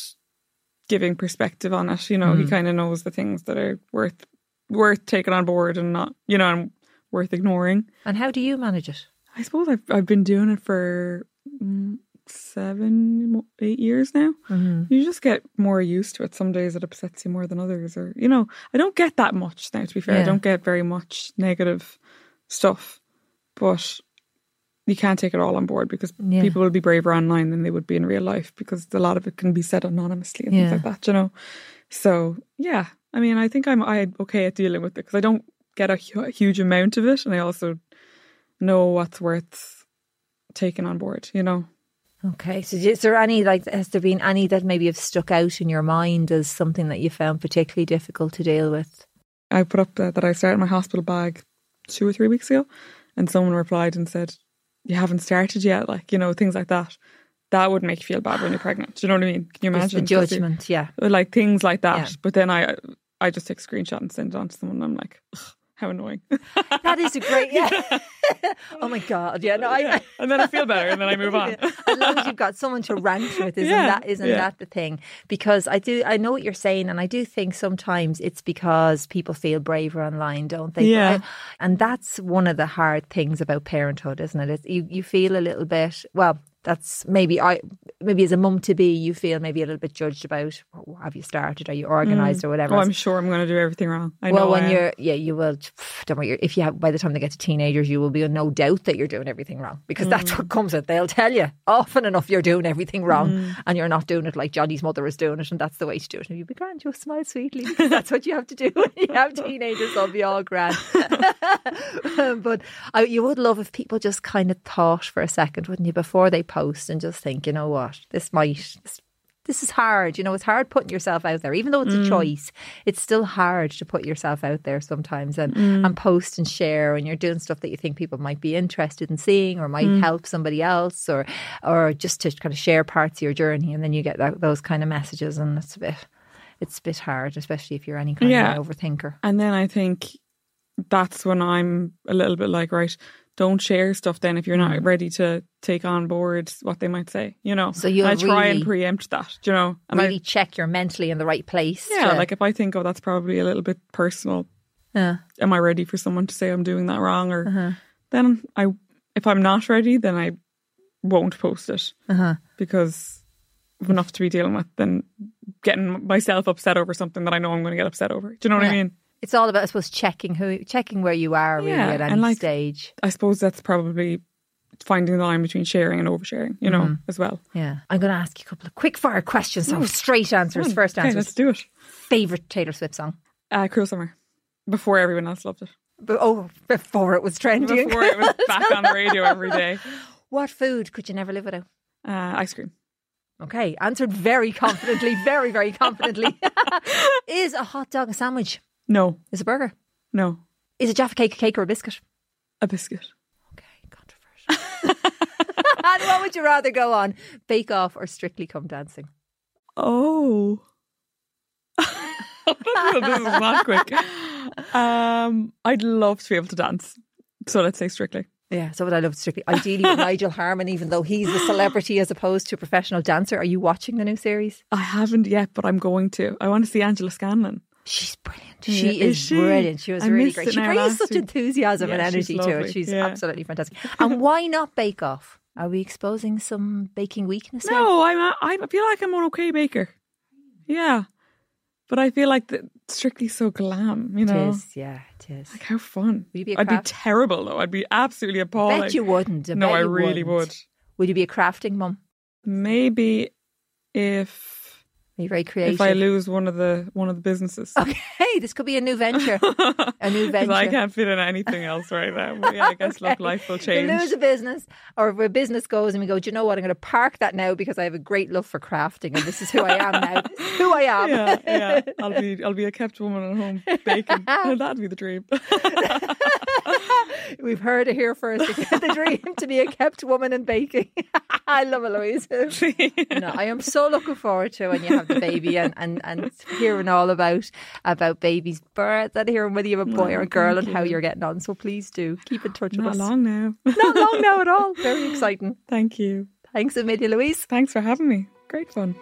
[SPEAKER 2] giving perspective on it. You know,
[SPEAKER 1] Mm.
[SPEAKER 2] he kind of knows the things that are worth worth taking on board and not, you know, and worth ignoring.
[SPEAKER 1] And how do you manage it?
[SPEAKER 2] I suppose I've I've been doing it for mm, seven, eight years now.
[SPEAKER 1] Mm-hmm.
[SPEAKER 2] You just get more used to it. Some days it upsets you more than others, or you know, I don't get that much now. To be fair,
[SPEAKER 1] Yeah.
[SPEAKER 2] I don't get very much negative stuff, but you can't take it all on board because
[SPEAKER 1] Yeah.
[SPEAKER 2] people will be braver online than they would be in real life because a lot of it can be said anonymously and
[SPEAKER 1] Yeah.
[SPEAKER 2] things like that. You know, so yeah, I mean, I think I'm I okay at dealing with it because I don't get a hu- huge amount of it, and I also know what's worth taking on board. You know.
[SPEAKER 1] Okay, so is there any like has there been any that maybe have stuck out in your mind as something that you found particularly difficult to deal with?
[SPEAKER 2] I put up that, that I started my hospital bag two or three weeks ago, and someone replied and said, "You haven't started yet," like you know things like that. That would make you feel bad when you're pregnant. Do you know what I mean? Can you imagine
[SPEAKER 1] the
[SPEAKER 2] 'Cause you're-
[SPEAKER 1] judgment, yeah.
[SPEAKER 2] like things like that?
[SPEAKER 1] Yeah.
[SPEAKER 2] But then I, I just take a screenshot and send it on to someone. and I'm like, Ugh, how annoying.
[SPEAKER 1] That is a great yeah. (laughs) (laughs) oh my god, yeah. No, I,
[SPEAKER 2] Yeah. and then I feel better, and then I move on.
[SPEAKER 1] as long as you've got someone to rant with, isn't
[SPEAKER 2] Yeah,
[SPEAKER 1] that isn't
[SPEAKER 2] yeah.
[SPEAKER 1] that the thing? Because I do I know what you're saying, and I do think sometimes it's because people feel braver online, don't they?
[SPEAKER 2] Yeah.
[SPEAKER 1] I- and that's one of the hard things about parenthood, isn't it? It's, you you feel a little bit well. That's maybe I maybe as a mum to be, you feel maybe a little bit judged about. "Oh, Have you started? Are you organised or whatever?
[SPEAKER 2] Oh, I'm sure I'm going to do everything wrong. I
[SPEAKER 1] well,
[SPEAKER 2] know
[SPEAKER 1] when
[SPEAKER 2] I
[SPEAKER 1] you're, yeah, you will. Don't worry. If you have, by the time they get to teenagers, you will be in no doubt that you're doing everything wrong because that's
[SPEAKER 2] Mm.
[SPEAKER 1] what comes with. They'll tell you often enough you're doing everything wrong and you're not doing it like Johnny's mother is doing it, and that's the way to do it. And you'll be grand. You'll smile sweetly because that's what you have to do when you have (laughs) teenagers. They'll be all grand. (laughs) but I, you would love if people just kind of thought for a second, wouldn't you, before they post and just think, you know what, this might. This, this is hard. You know, it's hard putting yourself out there, even though it's a mm. choice. It's still hard to put yourself out there sometimes and, mm. and post and share. And you're doing stuff that you think people might be interested in seeing or might mm. help somebody else, or or just to kind of share parts of your journey. And then you get that, those kind of messages, and it's a bit it's a bit hard, especially if you're any kind
[SPEAKER 2] Yeah.
[SPEAKER 1] of an overthinker.
[SPEAKER 2] And then I think that's when I'm a little bit like, right, don't share stuff then if you're not ready to take on board what they might say, you know.
[SPEAKER 1] Mm. So you'll
[SPEAKER 2] I try
[SPEAKER 1] really-
[SPEAKER 2] and preempt that, you know. And
[SPEAKER 1] really check you're mentally in the right place.
[SPEAKER 2] Yeah,
[SPEAKER 1] to-
[SPEAKER 2] like if I think, oh, that's probably a little bit personal,
[SPEAKER 1] yeah.
[SPEAKER 2] am I ready for someone to say I'm doing that wrong? Or
[SPEAKER 1] Uh-huh.
[SPEAKER 2] then I, if I'm not ready, then I won't post it
[SPEAKER 1] Uh-huh.
[SPEAKER 2] because I've enough to be dealing with than getting myself upset over something that I know I'm going to get upset over. Do you know what I mean?
[SPEAKER 1] It's all about, I suppose, checking who, checking where you are really
[SPEAKER 2] Yeah,
[SPEAKER 1] at any
[SPEAKER 2] like-
[SPEAKER 1] stage.
[SPEAKER 2] I suppose that's probably finding the line between sharing and oversharing, you know,
[SPEAKER 1] Mm-hmm.
[SPEAKER 2] as well.
[SPEAKER 1] Yeah. I'm going to ask you a couple of quick fire questions. So straight answers, first
[SPEAKER 2] okay, let's do it.
[SPEAKER 1] Favorite Taylor Swift song?
[SPEAKER 2] Uh, Cruel Summer. Before everyone else loved it.
[SPEAKER 1] But, oh, before it was trending.
[SPEAKER 2] Before it was back on the radio every day. (laughs)
[SPEAKER 1] what food could you never live without?
[SPEAKER 2] Uh, ice cream.
[SPEAKER 1] Okay, answered very confidently, very, very confidently. (laughs) Is a hot dog a sandwich?
[SPEAKER 2] No,
[SPEAKER 1] Is a burger?
[SPEAKER 2] no.
[SPEAKER 1] Is it Jaffa cake a cake or a biscuit?
[SPEAKER 2] A biscuit.
[SPEAKER 1] Okay, controversial. and (laughs) what would you rather go on? Bake Off or Strictly Come Dancing?
[SPEAKER 2] Oh. (laughs) (laughs) this is not quick. Um, I'd love to be able to dance. So let's say strictly.
[SPEAKER 1] Yeah, so what I love strictly ideally with Nigel Harman, even though he's a celebrity as opposed to a professional dancer. Are you watching the new series?
[SPEAKER 2] I haven't yet, but I'm going to. I want to see Angela Scanlon.
[SPEAKER 1] She's brilliant.
[SPEAKER 2] Yeah,
[SPEAKER 1] She
[SPEAKER 2] is
[SPEAKER 1] is
[SPEAKER 2] she?
[SPEAKER 1] brilliant. She was
[SPEAKER 2] I
[SPEAKER 1] really great. She brings such enthusiasm and energy to it. She's
[SPEAKER 2] Yeah.
[SPEAKER 1] absolutely fantastic. and (laughs) why not Bake Off? Are we exposing some baking weakness? now?
[SPEAKER 2] No, I'm. A, I feel like I'm an okay baker. Yeah, but I feel like the strictly so glam. You know,
[SPEAKER 1] It is, yeah, it is.
[SPEAKER 2] like how fun.
[SPEAKER 1] Would you be a
[SPEAKER 2] I'd be terrible though. I'd be absolutely appalling.
[SPEAKER 1] bet you wouldn't. I
[SPEAKER 2] no, I really
[SPEAKER 1] wouldn't.
[SPEAKER 2] would.
[SPEAKER 1] Would you be a crafting mum?
[SPEAKER 2] Maybe if
[SPEAKER 1] Are you very creative?
[SPEAKER 2] if I lose one of the one of the businesses. (laughs)
[SPEAKER 1] okay, this could be a new venture. (laughs) a new venture.
[SPEAKER 2] I can't fit in anything else right now. Yeah, I guess look, life will
[SPEAKER 1] You
[SPEAKER 2] change.
[SPEAKER 1] lose a business, or if a business goes and we go, do you know what? I'm going to park that now because I have a great love for crafting, and this is who I am now. Who I am.
[SPEAKER 2] yeah, yeah. (laughs) I'll be I'll be a kept woman at home baking. That'd be the dream.
[SPEAKER 1] We've heard it here first. the dream to be a kept woman in baking. I love it, Louise. no, I am so looking forward to when you have the baby and, and, and hearing all about about baby's birth and hearing whether you have a boy or a girl and how
[SPEAKER 2] you.
[SPEAKER 1] you're getting on. So please do keep in touch with
[SPEAKER 2] Not
[SPEAKER 1] us.
[SPEAKER 2] long now.
[SPEAKER 1] Not long now at all. (laughs) Very exciting.
[SPEAKER 2] Thank you.
[SPEAKER 1] Thanks a million, Louise.
[SPEAKER 2] Thanks for having me. Great fun.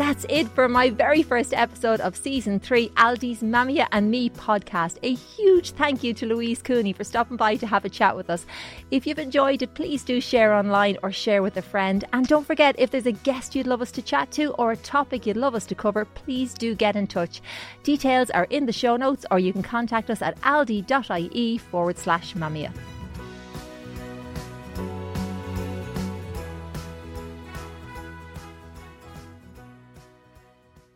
[SPEAKER 1] That's it for my very first episode of season three, Aldi's Mamia and Me podcast. A huge thank you to Louise Cooney for stopping by to have a chat with us. If you've enjoyed it, please do share online or share with a friend. And don't forget, if there's a guest you'd love us to chat to or a topic you'd love us to cover, please do get in touch. Details are in the show notes, or you can contact us at aldi.ie forward slash mamia.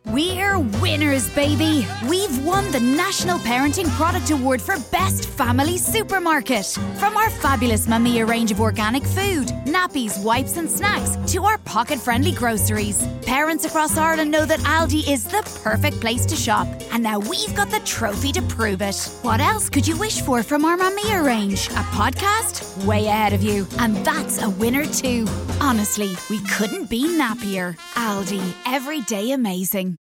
[SPEAKER 3] We're winners, baby! We've won the National Parenting Product Award for Best Family Supermarket. From our fabulous Mamia range of organic food, nappies, wipes, and snacks, to our pocket friendly groceries. Parents across Ireland know that Aldi is the perfect place to shop, and now we've got the trophy to prove it. What else could you wish for from our Mamia range? A podcast? Way ahead of you. And that's a winner, too. Honestly, we couldn't be nappier. Aldi, every day amazing.